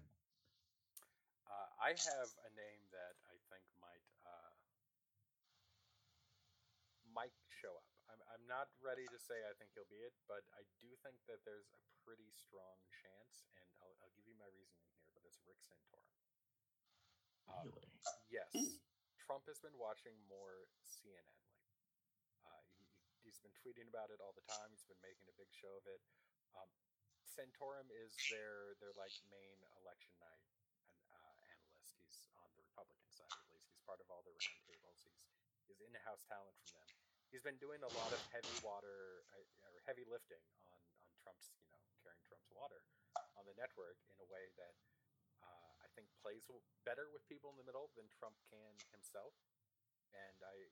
[SPEAKER 1] Uh, I have a name that I think might uh, might show up. I'm, I'm not ready to say I think he'll be it, but I do think that there's a pretty strong chance, and I'll, I'll give you my reasoning here. But it's Rick Santorum. Um, Yes, Trump has been watching more CNN lately. Uh, he, he's He's been tweeting about it all the time. He's been making a big show of it. Um, Santorum is their their like main election night an, uh, analyst. He's on the Republican side at least. He's part of all the roundtables. He's he's in-house talent from them. He's been doing a lot of heavy water uh, or heavy lifting on on Trump's you know carrying Trump's water on the network in a way that uh, I think plays better with people in the middle than Trump can himself. And I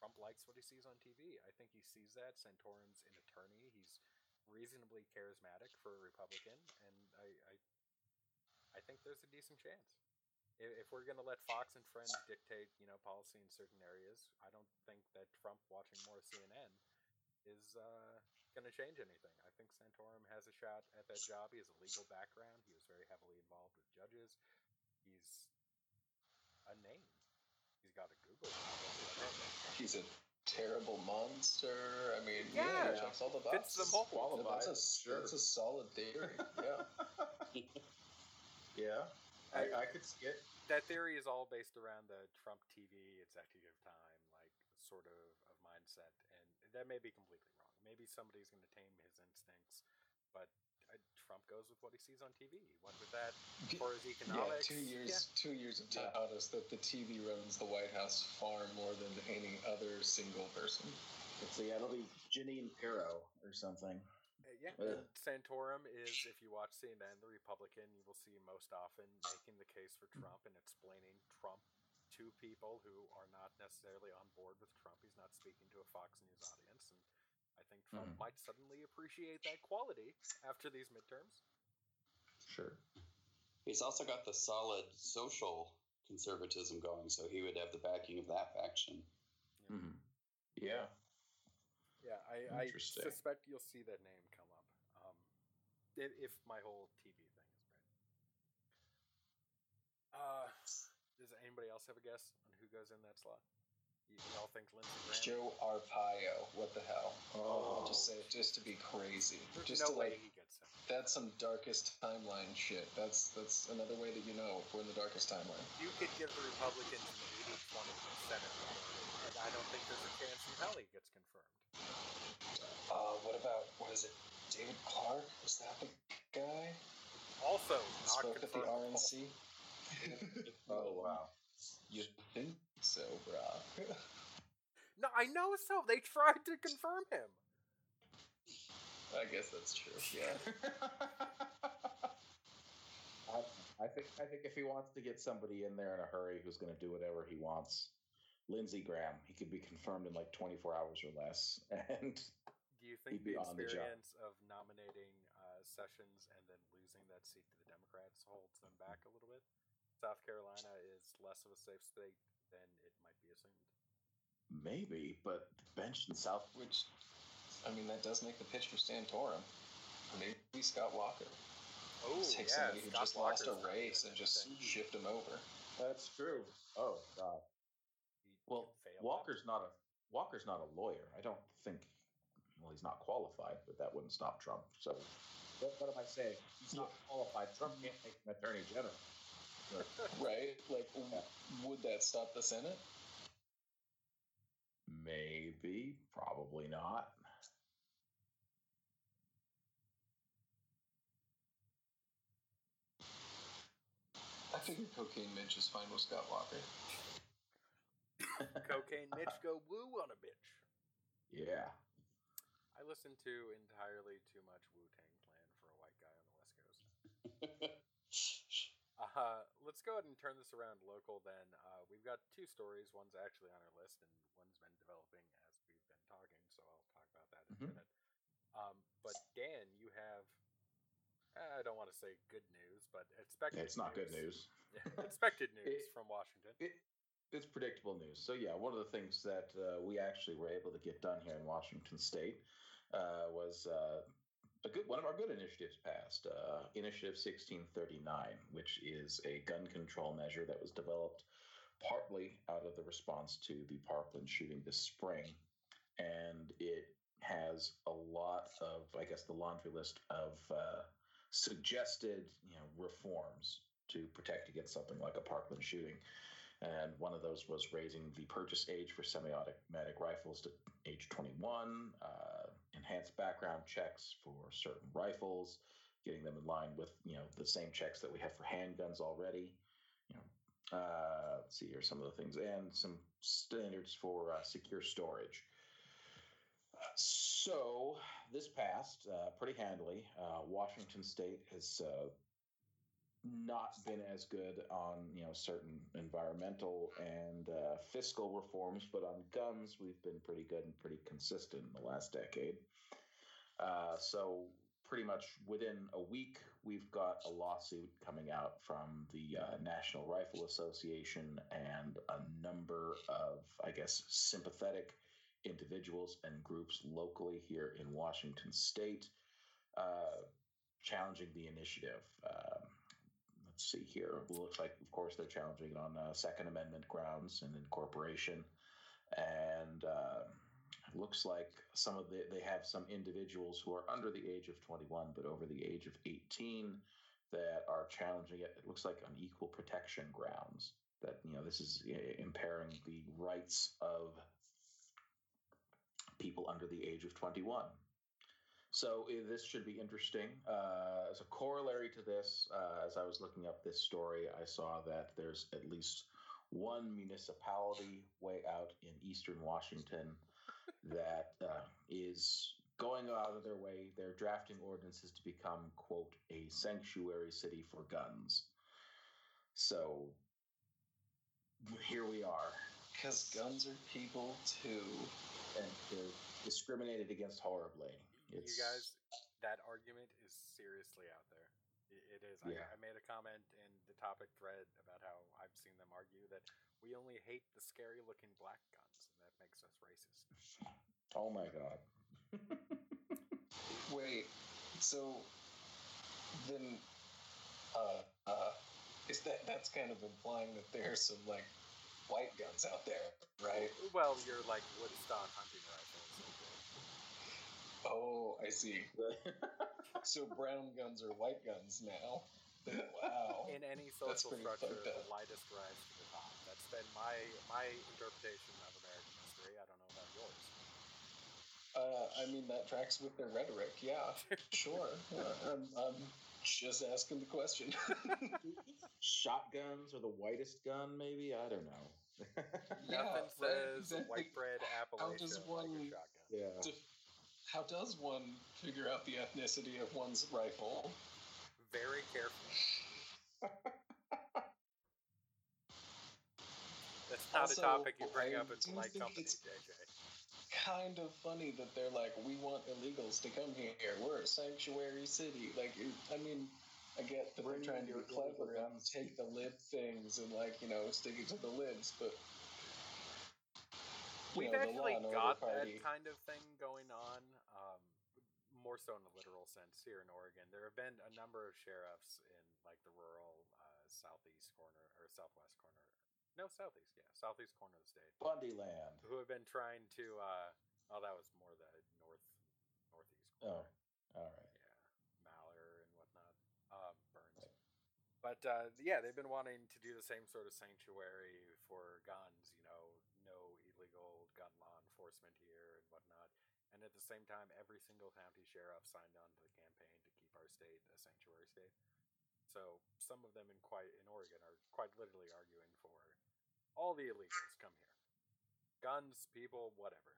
[SPEAKER 1] Trump likes what he sees on TV. I think he sees that. Santorum's an attorney. He's reasonably charismatic for a Republican, and I, I, I think there's a decent chance. If, if we're going to let Fox and Friends dictate, you know, policy in certain areas, I don't think that Trump watching more CNN is uh, going to change anything. I think Santorum has a shot at that job. He has a legal background. He was very heavily involved with judges. He's a name. He's got a Google.
[SPEAKER 4] He's a terrible monster. I mean,
[SPEAKER 1] yeah,
[SPEAKER 4] yeah checks all the boxes.
[SPEAKER 1] Fits the mold.
[SPEAKER 4] That's a, sure. that's a solid theory. Yeah.
[SPEAKER 3] yeah. I, I could see it.
[SPEAKER 1] That theory is all based around the Trump TV executive time, like sort of, of mindset, and that may be completely wrong. Maybe somebody's going to tame his instincts, but uh, Trump goes with what he sees on TV. He went with that for his economics.
[SPEAKER 4] Yeah, two years. Yeah. Two years have taught us that the TV runs the White House far more than any other single person.
[SPEAKER 3] It's yeah, it'll be Jeanine Pirro or something.
[SPEAKER 1] Yeah, uh, Santorum is, if you watch CNN, the Republican, you will see most often making the case for Trump and explaining Trump to people who are not necessarily on board with Trump. He's not speaking to a Fox News audience, and I think Trump mm-hmm. might suddenly appreciate that quality after these midterms.
[SPEAKER 3] Sure.
[SPEAKER 2] He's also got the solid social conservatism going, so he would have the backing of that faction.
[SPEAKER 3] Yeah. Mm-hmm. Yeah.
[SPEAKER 1] Yeah, I, I, suspect you'll see that name come up if, if, my whole TV thing is right. Uh, does anybody else have a guess on who goes in that slot? You, all think Lindsey Graham?
[SPEAKER 4] Joe Arpaio. What the hell? Oh, just say just to be crazy.
[SPEAKER 1] There's
[SPEAKER 4] just
[SPEAKER 1] no
[SPEAKER 4] to
[SPEAKER 1] way
[SPEAKER 4] like,
[SPEAKER 1] he gets him.
[SPEAKER 4] That's some darkest timeline shit. That's that's another way that you know we're in the darkest timeline.
[SPEAKER 1] You could give the Republicans an 80-20 Senate, and I don't think there's a chance in hell he gets confirmed.
[SPEAKER 4] Uh, what about what is it? David Clarke was that the guy?
[SPEAKER 1] Also, not
[SPEAKER 4] spoke
[SPEAKER 1] confirmed.
[SPEAKER 4] at the RNC.
[SPEAKER 3] oh wow.
[SPEAKER 4] You think so, bro?
[SPEAKER 1] no, I know so. They tried to confirm him.
[SPEAKER 4] I guess that's true. Yeah.
[SPEAKER 3] I, I, think I think if he wants to get somebody in there in a hurry who's going to do whatever he wants, Lindsey Graham, he could be confirmed in like 24 hours or less, and
[SPEAKER 1] do you think the experience the of nominating uh, Sessions and then losing that seat to the Democrats holds them back a little bit? South Carolina is less of a safe state than it might be assumed.
[SPEAKER 3] Maybe, but bench in South,
[SPEAKER 4] which, I mean, that does make the pitch for Santorum. Maybe Scott Walker.
[SPEAKER 1] Oh,
[SPEAKER 4] Take
[SPEAKER 1] yeah,
[SPEAKER 4] somebody who
[SPEAKER 1] Scott
[SPEAKER 4] just
[SPEAKER 1] Walker's
[SPEAKER 4] lost a race and just thing. shift him over.
[SPEAKER 3] That's true. Oh God. Well, Walker's not a Walker's not a lawyer. I don't think. Well, he's not qualified, but that wouldn't stop Trump. So, what, what am I saying? He's not qualified. Trump can't make an attorney general.
[SPEAKER 4] right? Like, yeah. would that stop the Senate?
[SPEAKER 3] Maybe, probably not.
[SPEAKER 4] I figured Cocaine Mitch is fine with Scott Walker.
[SPEAKER 1] Cocaine Mitch go woo on a bitch.
[SPEAKER 3] Yeah.
[SPEAKER 1] Listen to entirely too much Wu Tang Clan for a white guy on the West Coast. Uh, let's go ahead and turn this around local then. Uh, we've got two stories. One's actually on our list, and one's been developing as we've been talking, so I'll talk about that in mm-hmm. a minute. Um, but Dan, you have, I don't want to say good news, but expected
[SPEAKER 3] It's not
[SPEAKER 1] news.
[SPEAKER 3] good news.
[SPEAKER 1] expected news
[SPEAKER 3] it,
[SPEAKER 1] from Washington.
[SPEAKER 3] It, it's predictable news. So, yeah, one of the things that uh, we actually were able to get done here in Washington State was uh, a good one of our good initiatives passed, uh, Initiative 1639, which is a gun control measure that was developed partly out of the response to the Parkland shooting this spring, and it has a lot of, I guess, the laundry list of uh, suggested, you know, reforms to protect against something like a Parkland shooting. and one of those was raising the purchase age for semi-automatic rifles to age 21, uh, enhanced background checks for certain rifles, getting them in line with you know the same checks that we have for handguns already. You know, uh, let's see here some of the things, and some standards for uh, secure storage. So this passed uh, pretty handily. Uh, Washington State has uh, not been as good on you know certain environmental and uh, fiscal reforms, but on guns we've been pretty good and pretty consistent in the last decade. Uh, so pretty much within a week, we've got a lawsuit coming out from the uh, National Rifle Association and a number of, I guess, sympathetic individuals and groups locally here in Washington State uh, challenging the initiative. See here. It looks like, of course, they're challenging it on uh, Second Amendment grounds and incorporation. And uh, looks like some of the, they have some individuals who are under the age of 21, but over the age of 18 that are challenging it. It looks like on equal protection grounds that, you know, this is uh, impairing the rights of people under the age of 21. So uh, this should be interesting. Uh, as a corollary to this, uh, as I was looking up this story, I saw that there's at least one municipality way out in eastern Washington that uh, is going out of their way. They're drafting ordinances to become, quote, a sanctuary city for guns. So here we are.
[SPEAKER 4] Because guns are people too.
[SPEAKER 3] And they're discriminated against horribly.
[SPEAKER 1] It's... You guys, that argument is seriously out there. It is. Yeah. I, I, made a comment in the topic thread about how I've seen them argue that we only hate the scary looking black guns, and that makes us racist.
[SPEAKER 3] Oh my god.
[SPEAKER 4] Wait, so then, uh, uh, is that that's kind of implying that there's some like white guns out there, right?
[SPEAKER 1] Well, you're like Woodstock hunting rifles.
[SPEAKER 4] Oh, I see. so brown guns are white guns now. Wow.
[SPEAKER 1] In any social structure, the lightest rise to the top. That's been my my interpretation of American history. I don't know about yours.
[SPEAKER 4] Uh, I mean, that tracks with their rhetoric. Yeah, sure. Uh, I'm, I'm just asking the question.
[SPEAKER 3] Shotguns are the whitest gun, maybe? I don't know.
[SPEAKER 1] yeah, Nothing says right? white bread Appalachia How does one like shotgun.
[SPEAKER 3] Yeah.
[SPEAKER 4] Def- how does one figure out the ethnicity of one's rifle?
[SPEAKER 1] Very carefully. That's not also, a topic you bring I up in polite company, JJ.
[SPEAKER 4] Kind of funny that they're like, we want illegals to come here. We're a sanctuary city. Like, I mean, I get that they're trying to be clever and take the lid things and like you know stick it to the lids, but
[SPEAKER 1] We've actually got that kind of thing going on, um, more so in the literal sense here in Oregon. There have been a number of sheriffs in like the rural uh, southeast corner or southwest corner, no southeast, yeah, southeast corner of the state,
[SPEAKER 3] Bundy Land,
[SPEAKER 1] who have been trying to. Uh, oh, that was more the north northeast corner.
[SPEAKER 3] Oh, all right.
[SPEAKER 1] Yeah, Malheur and whatnot, um, Burns. Right. But uh, yeah, they've been wanting to do the same sort of sanctuary for guns, you know, no illegal gun law enforcement here and whatnot. And at the same time, every single county sheriff signed on to the campaign to keep our state a sanctuary state. So some of them in quite in Oregon are quite literally arguing for all the illegals come here, guns, people, whatever.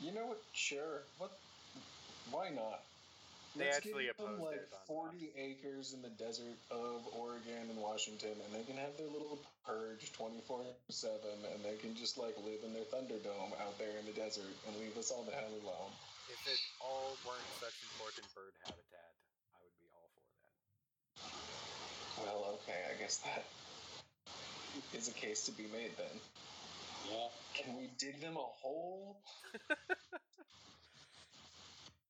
[SPEAKER 4] You know what? Sure. What? Why not?
[SPEAKER 1] They Let's actually
[SPEAKER 4] give
[SPEAKER 1] them
[SPEAKER 4] like forty acres in the desert of Oregon and Washington, and they can have their little purge twenty four seven, and they can just like live in their Thunderdome out there in the desert and leave us all the hell alone.
[SPEAKER 1] If it all weren't such important bird habitat, I would be all for
[SPEAKER 4] that. Well, okay, I guess that is a case to be made then.
[SPEAKER 2] Yeah.
[SPEAKER 4] Can we dig them a hole?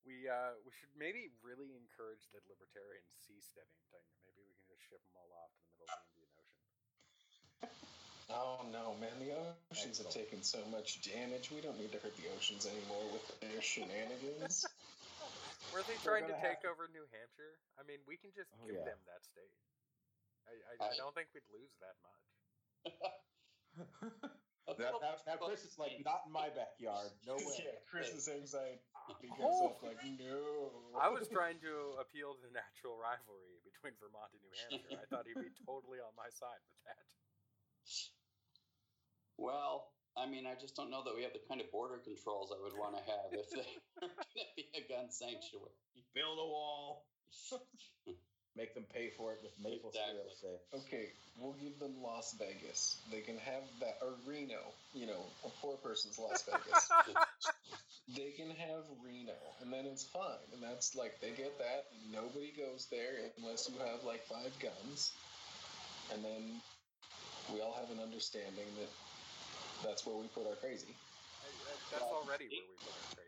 [SPEAKER 1] we uh, we should maybe really encourage the libertarian seasteading thing. Maybe we can just ship them all off to the middle of the Indian Ocean.
[SPEAKER 4] Oh no, man! The oceans have taken so much damage. We don't need to hurt the oceans anymore with their shenanigans.
[SPEAKER 1] Were they trying to take to... over New Hampshire? I mean, we can just oh, give yeah. them that state. I, I, I
[SPEAKER 2] I-
[SPEAKER 1] don't think we'd lose that much.
[SPEAKER 3] That, that, now, Chris is like, not in my backyard. No way.
[SPEAKER 4] yeah, Chris's anxiety goes
[SPEAKER 1] Oh.
[SPEAKER 4] up like, no.
[SPEAKER 1] I was trying to appeal to the natural rivalry between Vermont and New Hampshire. I thought he'd be totally on my side with that.
[SPEAKER 2] Well, I mean, I just don't know that we have the kind of border controls I would want to have if they were going to be a gun sanctuary.
[SPEAKER 3] Build a wall. Make them pay for it with maple
[SPEAKER 2] Exactly.
[SPEAKER 3] syrup. Say.
[SPEAKER 4] Okay, we'll give them Las Vegas. They can have that, or Reno. You know, a poor person's Las Vegas. they can have Reno, and then it's fine. And that's like they get that. Nobody goes there unless you have like five guns, and then we all have an understanding that that's where we put our crazy.
[SPEAKER 1] I, I, that's already where we put our crazy.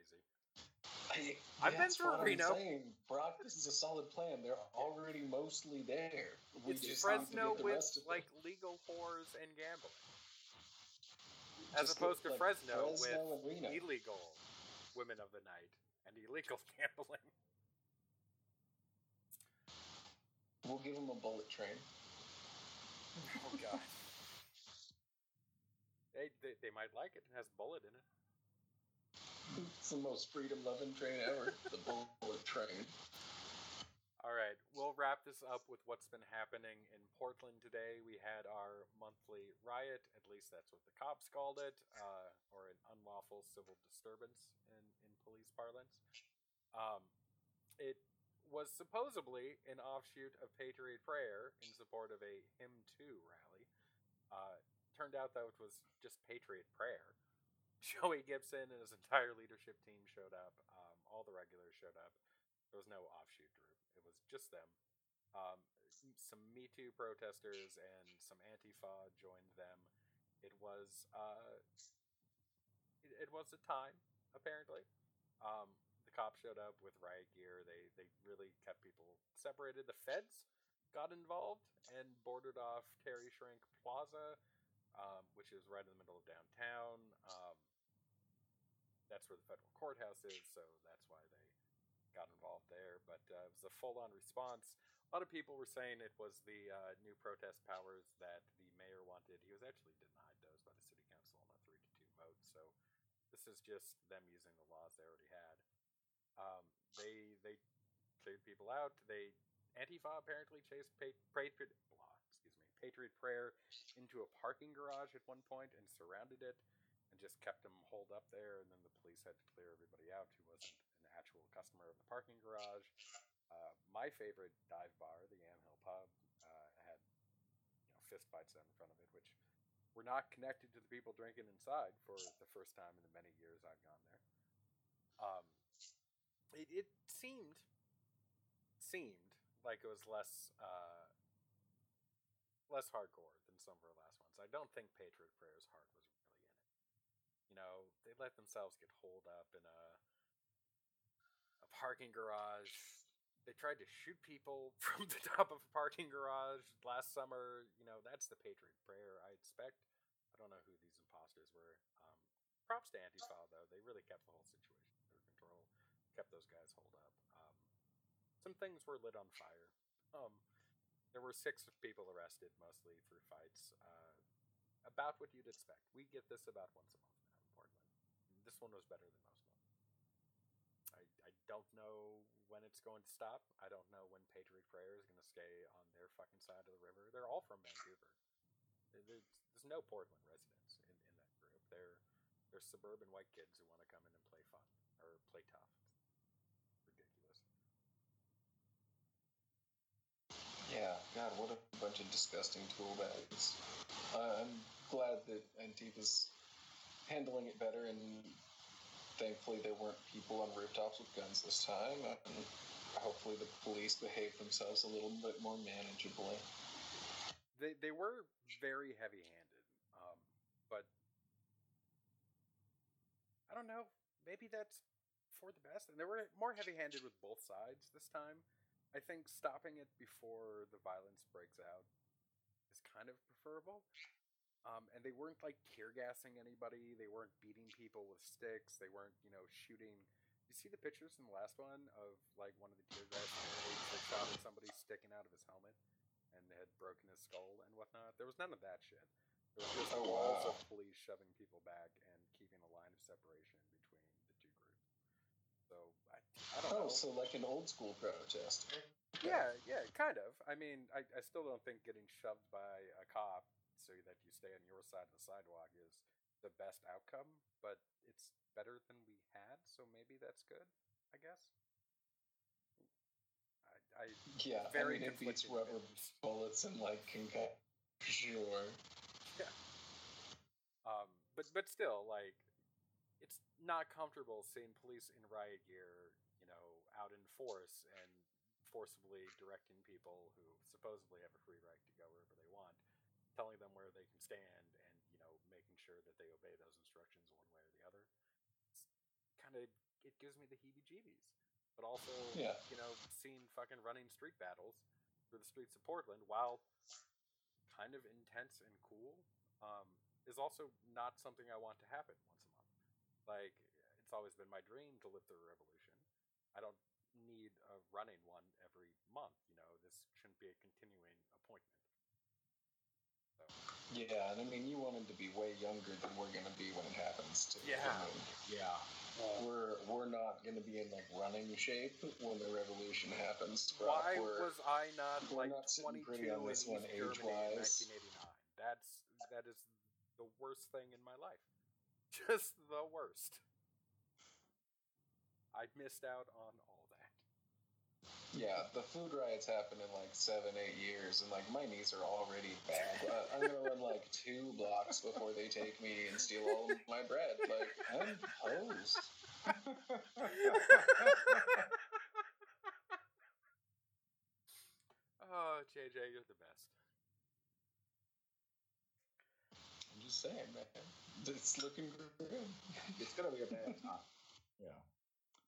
[SPEAKER 4] I,
[SPEAKER 1] I've been through
[SPEAKER 4] what I'm
[SPEAKER 1] Reno.
[SPEAKER 4] saying. Brock, this is a solid plan. They're already mostly there. We
[SPEAKER 1] it's
[SPEAKER 4] just
[SPEAKER 1] Fresno with
[SPEAKER 4] rest of them.
[SPEAKER 1] like legal whores and gambling, as
[SPEAKER 4] Just
[SPEAKER 1] opposed to
[SPEAKER 4] like
[SPEAKER 1] Fresno,
[SPEAKER 4] Fresno
[SPEAKER 1] with illegal women of the night and illegal gambling.
[SPEAKER 4] We'll give them a bullet train.
[SPEAKER 1] Oh god. They, they, they might like it. It has bullet in it.
[SPEAKER 4] It's the most freedom loving train ever. the bullet train.
[SPEAKER 1] All right, we'll wrap this up with what's been happening in Portland today. We had our monthly riot, at least that's what the cops called it, uh, or an unlawful civil disturbance in, in police parlance. Um, it was supposedly an offshoot of Patriot Prayer in support of a Him Too rally. Uh, turned out, though, it was just Patriot Prayer. Joey Gibson and his entire leadership team showed up. Um, all the regulars showed up. There was no offshoot group. It was just them. Um, some Me Too protesters and some Antifa joined them. It was uh, it, it was a time apparently. Um, the cops showed up with riot gear. They they really kept people separated. The feds got involved and bordered off Terry Schrunk Plaza, um, which is right in the middle of downtown. Um, that's where the federal courthouse is, so that's why they got involved there. But uh, it was a full-on response. A lot of people were saying it was the uh, new protest powers that the mayor wanted. He was actually denied those by the city council on a three to two vote. So this is just them using the laws they already had. Um, they they cleared people out. They Antifa apparently chased pa- me Patriot Prayer into a parking garage at one point and surrounded it and just kept them holed up there. And then the police had to clear everybody out who wasn't an actual customer of the parking garage. Uh, my favorite dive bar, the Yamhill Pub, uh, had you know fist out in front of it, which were not connected to the people drinking inside for the first time in the many years I've gone there. Um, it, it seemed seemed like it was less uh, less hardcore than some of our last ones. I don't think Patriot Prayer's heart was really in it. You know, they let themselves get holed up in a a parking garage. They tried to shoot people from the top of a parking garage last summer. You know, that's the Patriot Prayer I expect. I don't know who these imposters were. Um, props to Antifa, though. They really kept the whole situation under control, kept those guys holed up. Um, some things were lit on fire. Um, there were six people arrested, mostly through fights. Uh, about what you'd expect. We get this about once a month now in Portland. This one was better than most. I, I don't know when it's going to stop. I don't know when Patriot Prayer is going to stay on their fucking side of the river. They're all from Vancouver. There's, there's no Portland residents in, in that group. They're they're suburban white kids who want to come in and play fun or play tough. It's ridiculous.
[SPEAKER 4] Yeah, God, what a bunch of disgusting tool bags. Uh, I'm glad that Antifa's handling it better, and thankfully there weren't people on rooftops with guns this time. And hopefully the police behave themselves a little bit more manageably.
[SPEAKER 1] They they were very heavy handed, um, but I don't know. Maybe that's for the best. And they were more heavy handed with both sides this time. I think stopping it before the violence breaks out is kind of preferable. Um, and they weren't like tear gassing anybody. They weren't beating people with sticks. They weren't, you know, shooting. You see the pictures in the last one of like one of the tear gas that shot at somebody sticking out of his helmet, and had broken his skull and whatnot. There was none of that shit. There was just
[SPEAKER 4] Oh,
[SPEAKER 1] walls
[SPEAKER 4] wow.
[SPEAKER 1] of police shoving people back and keeping a line of separation between the two groups. So I, I don't
[SPEAKER 4] Oh,
[SPEAKER 1] know.
[SPEAKER 4] so like an old school protest.
[SPEAKER 1] Yeah, yeah, kind of. I mean, I, I still don't think getting shoved by a cop so that you stay on your side of the sidewalk is the best outcome, but it's better than we had, so maybe that's good, I guess. I, I
[SPEAKER 4] Yeah,
[SPEAKER 1] Very
[SPEAKER 4] I mean, it beats rubber bullets and like concussion. Sure. Yeah.
[SPEAKER 1] Um, but but still, like, not comfortable seeing police in riot gear, you know, out in force and forcibly directing people who supposedly have a free right to go wherever they want, telling them where they can stand, and you know, making sure that they obey those instructions one way or the other. It's kind of it gives me the heebie-jeebies. But also,
[SPEAKER 4] Yeah.
[SPEAKER 1] you know, seeing fucking running street battles through the streets of Portland, while kind of intense and cool, um, is also not something I want to happen once a month. Like, it's always been my dream to live through a revolution. I don't need a running one every month. You know, this shouldn't be a continuing appointment. So,
[SPEAKER 4] Yeah, and I mean, you want him to be way younger than we're gonna be when it happens. Too.
[SPEAKER 1] Yeah.
[SPEAKER 4] I mean,
[SPEAKER 3] Yeah.
[SPEAKER 4] we're we're not gonna be in like running shape when the revolution happens. But
[SPEAKER 1] why
[SPEAKER 4] we're,
[SPEAKER 1] was I not
[SPEAKER 4] we're
[SPEAKER 1] like
[SPEAKER 4] not sitting
[SPEAKER 1] 22
[SPEAKER 4] pretty on
[SPEAKER 1] in
[SPEAKER 4] this
[SPEAKER 1] East
[SPEAKER 4] one
[SPEAKER 1] Germany in
[SPEAKER 4] age-wise.
[SPEAKER 1] 1989? That's that is the worst thing in my life. Just the worst. I missed out on all that.
[SPEAKER 4] Yeah, the food riots happen in like seven, eight years, and like my knees are already bad. I- I'm gonna run like two blocks before they take me and steal all of my bread. Like I'm posed.
[SPEAKER 1] oh, JJ, you're the best.
[SPEAKER 4] I'm just saying, man. It's looking good.
[SPEAKER 3] It's gonna be a bad time. yeah.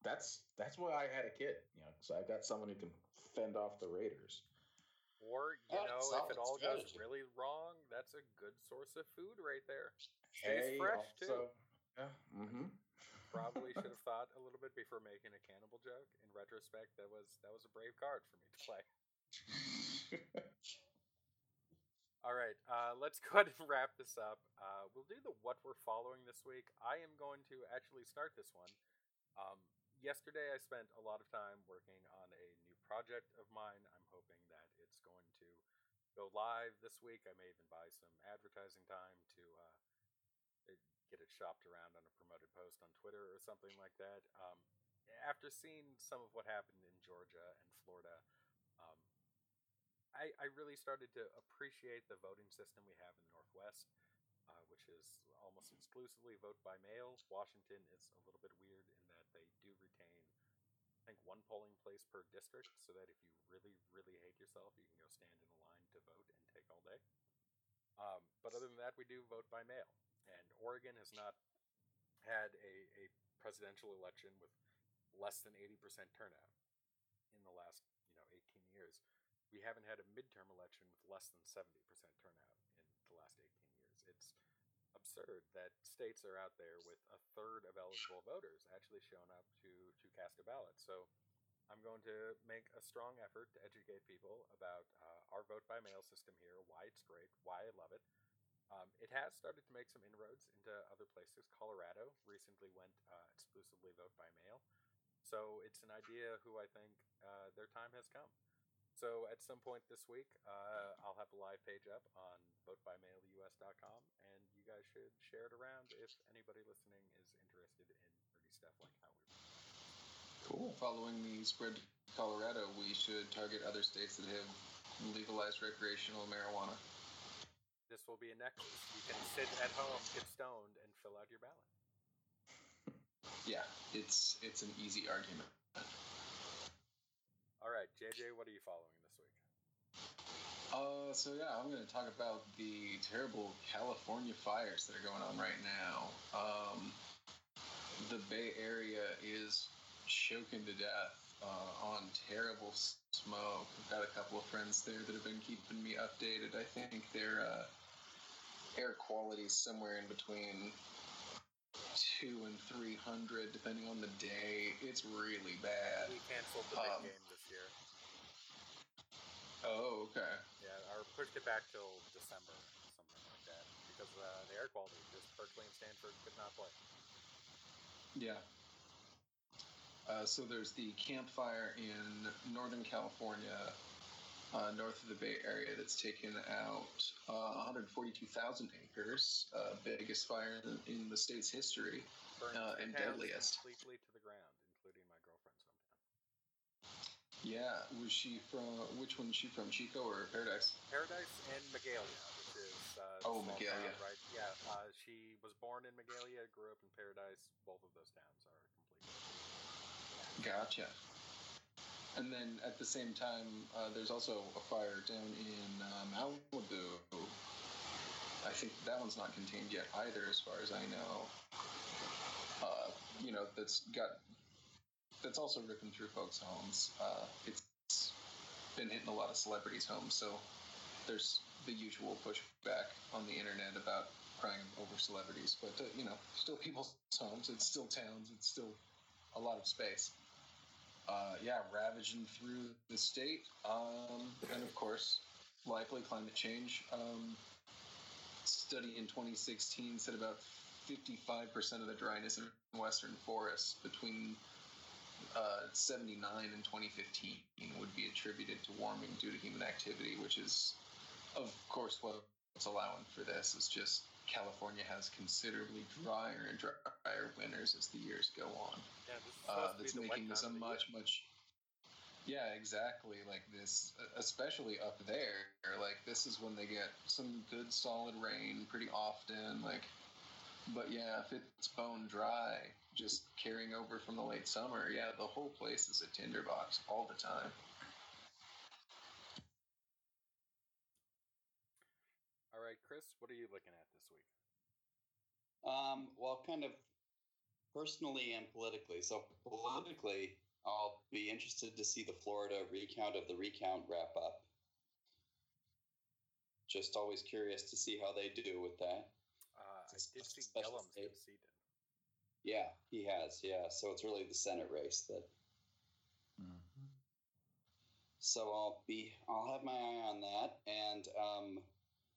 [SPEAKER 3] that's that's why I had a kid. You know, so I've got someone who can fend off the raiders.
[SPEAKER 1] Or, you
[SPEAKER 2] Yeah,
[SPEAKER 1] know, if it all goes really wrong, that's a good source of food right there.
[SPEAKER 3] Hey,
[SPEAKER 1] Stays fresh, too.
[SPEAKER 3] Yeah. Mm-hmm.
[SPEAKER 1] Probably should have thought a little bit before making a cannibal joke. In retrospect, that was that was a brave card for me to play. All right, uh, let's go ahead and wrap this up. Uh, we'll do the what we're following this week. I am going to actually start this one. Um, yesterday, I spent a lot of time working on a new project of mine. I'm hoping that it's going to go live this week. I may even buy some advertising time to uh, get it shopped around on a promoted post on Twitter or something like that. Um, after seeing some of what happened in Georgia and Florida, um, I, I really started to appreciate the voting system we have in the Northwest, uh, which is almost exclusively vote by mail. Washington is a little bit weird in that they do retain, I think, one polling place per district, so that if you really, really hate yourself, you can go stand in a line to vote and take all day. Um, but other than that, we do vote by mail. And Oregon has not had a, a presidential election with less than 80% turnout in the last, you know, 18 years. We haven't had a midterm election with less than 70% turnout in the last 18 years. It's absurd that states are out there with a third of eligible voters actually showing up to, to cast a ballot. So I'm going to make a strong effort to educate people about uh, our vote by mail system here, why it's great, why I love it. Um, it has started to make some inroads into other places. Colorado recently went uh, exclusively vote by mail. So it's an idea who I think uh, their time has come. So at some point this week, uh, I'll have a live page up on votebymailus.com, and you guys should share it around if anybody listening is interested in nerdy stuff like how we.
[SPEAKER 4] Cool. Following the spread to Colorado, we should target other states that have legalized recreational marijuana.
[SPEAKER 1] This will be a nexus. You can sit at home, get stoned, and fill out your ballot.
[SPEAKER 4] Yeah, it's it's an easy argument.
[SPEAKER 1] All right, JJ, what are you following this week?
[SPEAKER 4] Uh, so yeah, I'm going to talk about the terrible California fires that are going on right now. Um, the Bay Area is choking to death uh, on terrible smoke. I've got a couple of friends there that have been keeping me updated. I think their uh, air quality is somewhere in between two and three hundred, depending on the day. It's really bad.
[SPEAKER 1] We canceled the big
[SPEAKER 4] Um,
[SPEAKER 1] game this year.
[SPEAKER 4] Oh, okay.
[SPEAKER 1] Yeah, or pushed it back till December, something like that, because uh, the air quality just Berkeley and Stanford could not play.
[SPEAKER 4] Yeah. Uh, so there's the Camp Fire in Northern California, uh, north of the Bay Area, that's taken out uh, 142,000 acres, uh, biggest fire in, in the state's history, Uh, and deadliest.
[SPEAKER 1] completely to the ground, including my girlfriend's hometown.
[SPEAKER 4] Yeah, was she from? Which one is she from? Chico or Paradise?
[SPEAKER 1] Paradise and Magalia, which is uh,
[SPEAKER 4] Oh,
[SPEAKER 1] small
[SPEAKER 4] Magalia.
[SPEAKER 1] town, right? Yeah, uh, she was born in Magalia, grew up in Paradise. Both of those towns are completely.
[SPEAKER 4] Gotcha. And then at the same time, uh, there's also a fire down in uh, Malibu. I think that one's not contained yet either, as far as I know. Uh, you know, that's got that's also ripping through folks' homes. Uh, it's been hitting a lot of celebrities' homes, so there's the usual pushback on the internet about crying over celebrities. But uh, you know, still people's homes. It's still towns. It's still a lot of space. Uh, yeah, ravaging through the state, um, and of course, likely climate change. Um, study in 2016 said about 55% of the dryness in western forests between uh, 79 and 2015 would be attributed to warming due to human activity, which is, of course, what's allowing for this. Is just California has considerably drier and drier winters as the years go on.
[SPEAKER 1] Yeah, this is
[SPEAKER 4] uh, that's
[SPEAKER 1] be the wet
[SPEAKER 4] making this a
[SPEAKER 1] time of the
[SPEAKER 4] much much yeah exactly like this especially up there like this is when they get some good solid rain pretty often like but yeah if it's bone dry just carrying over from the late summer yeah the whole place is a tinderbox all the time
[SPEAKER 1] All right, Chris, what are you looking at this week?
[SPEAKER 2] Um, well, kind of personally and politically. So, politically, I'll be interested to see the Florida recount of the recount wrap up. Just always curious to see how they do with that.
[SPEAKER 1] Uh, I
[SPEAKER 2] a
[SPEAKER 1] did see
[SPEAKER 2] special
[SPEAKER 1] Gillum's conceded.
[SPEAKER 2] Yeah, he has. Yeah, so it's really the Senate race that. So I'll be. I'll have my eye on that, and um,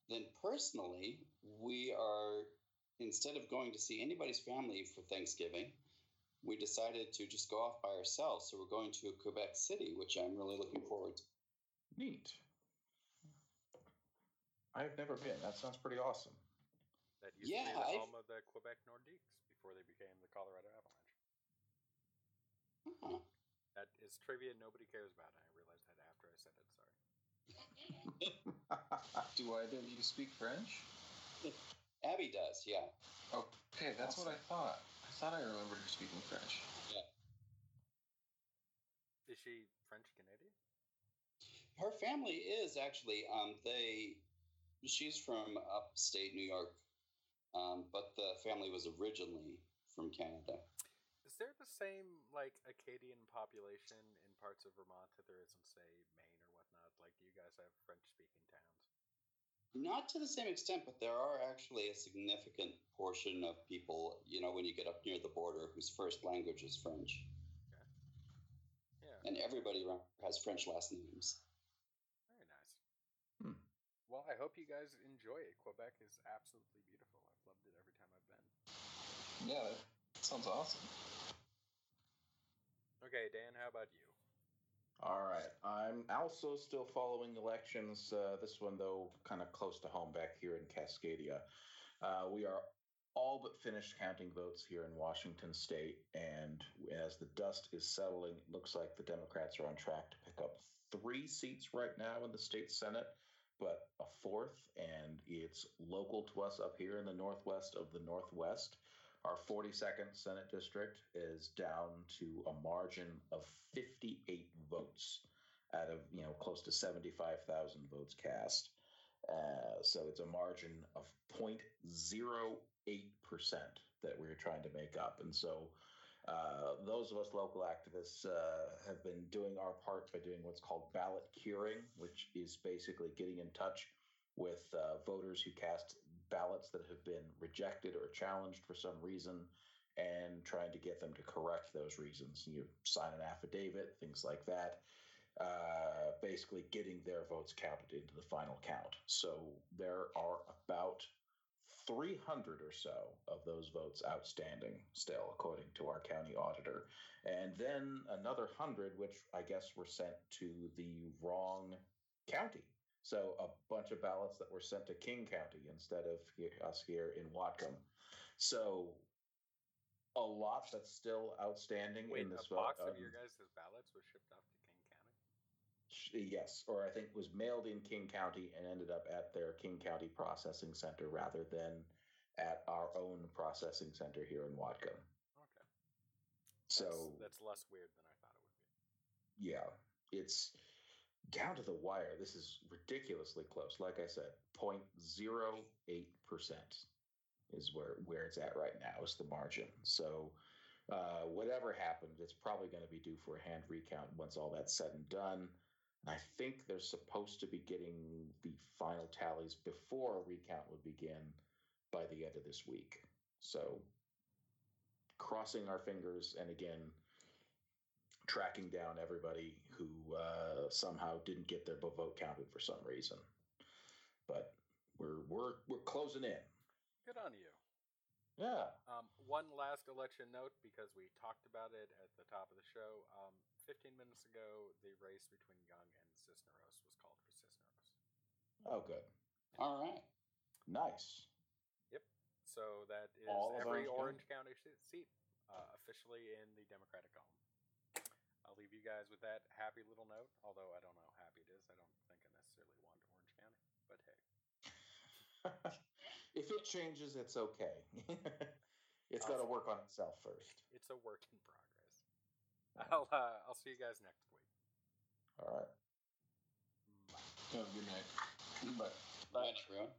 [SPEAKER 2] then personally, we are instead of going to see anybody's family for Thanksgiving, we decided to just go off by ourselves. So we're going to Quebec City, which I'm really looking forward to.
[SPEAKER 3] Neat. I've never been. That sounds pretty awesome.
[SPEAKER 1] That used
[SPEAKER 2] Yeah,
[SPEAKER 1] to be the
[SPEAKER 2] I've-
[SPEAKER 1] home of the Quebec Nordiques before they became the Colorado Avalanche.
[SPEAKER 2] Huh.
[SPEAKER 1] That is trivia nobody cares about. I realized that after I said it. Sorry.
[SPEAKER 4] do either of you speak french
[SPEAKER 2] Abby does, yeah.
[SPEAKER 4] okay that's what i thought i thought i remembered her speaking french Yeah.
[SPEAKER 1] Is she French Canadian?
[SPEAKER 2] Her family is actually. Um, they. She's from upstate New York, um, but the family was originally from Canada.
[SPEAKER 1] Is there the same like Acadian population in parts of Vermont that there is in say Maine or whatnot? Like, do you guys have French-speaking towns?
[SPEAKER 2] Not to the same extent, but there are actually a significant portion of people, you know, when you get up near the border, whose first language is French,
[SPEAKER 1] Yeah,
[SPEAKER 2] and everybody has French last names.
[SPEAKER 1] very nice.
[SPEAKER 3] Hmm.
[SPEAKER 1] Well, I hope you guys enjoy it. Quebec is absolutely beautiful. I've loved it every time I've been.
[SPEAKER 4] Yeah that sounds awesome
[SPEAKER 1] Okay, Dan, how about you?
[SPEAKER 3] All right. I'm also still following elections. Uh, this one, though, kind of close to home back here in Cascadia. Uh, we are all but finished counting votes here in Washington state. And as the dust is settling, it looks like the Democrats are on track to pick up three seats right now in the state Senate, but a fourth. And it's local to us up here in the northwest of the Northwest. Our 42nd Senate district is down to a margin of 58 votes out of, you know, close to 75,000 votes cast. Uh, so it's a margin of 0.08% that we're trying to make up. And so uh, those of us local activists uh, have been doing our part by doing what's called ballot curing, which is basically getting in touch with uh, voters who cast ballots that have been rejected or challenged for some reason and trying to get them to correct those reasons. You sign an affidavit, things like that. uh, basically getting their votes counted into the final count. So there are about 300 or so of those votes outstanding still, according to our county auditor. And then another 100, which I guess were sent to the wrong county. So a bunch of ballots that were sent to King County instead of us here in Whatcom. So a lot that's still outstanding
[SPEAKER 1] Wait,
[SPEAKER 3] in this
[SPEAKER 1] a box
[SPEAKER 3] vote.
[SPEAKER 1] of your
[SPEAKER 3] um,
[SPEAKER 1] guys' ballots was shipped off to King County.
[SPEAKER 3] Yes, or I think was mailed in King County and ended up at their King County processing center rather than at our own processing center here in Whatcom.
[SPEAKER 1] Okay.
[SPEAKER 3] So
[SPEAKER 1] that's, that's less weird than I thought it would be.
[SPEAKER 3] yeah, it's down to the wire. This is ridiculously close. Like I said, 0.08 percent is where where it's at right now. Is the margin. So uh, whatever happened, it's probably going to be due for a hand recount once all that's said and done. I think they're supposed to be getting the final tallies before a recount would begin by the end of this week. So crossing our fingers and again tracking down everybody who uh, somehow didn't get their vote counted for some reason. But we're we're we're closing in.
[SPEAKER 1] Good on you.
[SPEAKER 3] Yeah.
[SPEAKER 1] Um, one last election note because we talked about it at the top of the show. Um, 15 minutes ago, the race between Young and Cisneros was called for Cisneros.
[SPEAKER 3] Oh, good.
[SPEAKER 2] All right.
[SPEAKER 3] Nice. Yep.
[SPEAKER 1] So that is every
[SPEAKER 3] Orange
[SPEAKER 1] Orange County seat uh, officially in the Democratic column. I'll leave you guys with that happy little note. Although I don't know how happy it is. I don't think I necessarily want Orange County, but hey.
[SPEAKER 3] if it changes, it's okay. it's got to work on itself first.
[SPEAKER 1] It's a work in progress. I'll uh, I'll see you guys next week.
[SPEAKER 3] All right.
[SPEAKER 1] Bye.
[SPEAKER 4] Oh, good night. Bye.
[SPEAKER 2] Bye, True.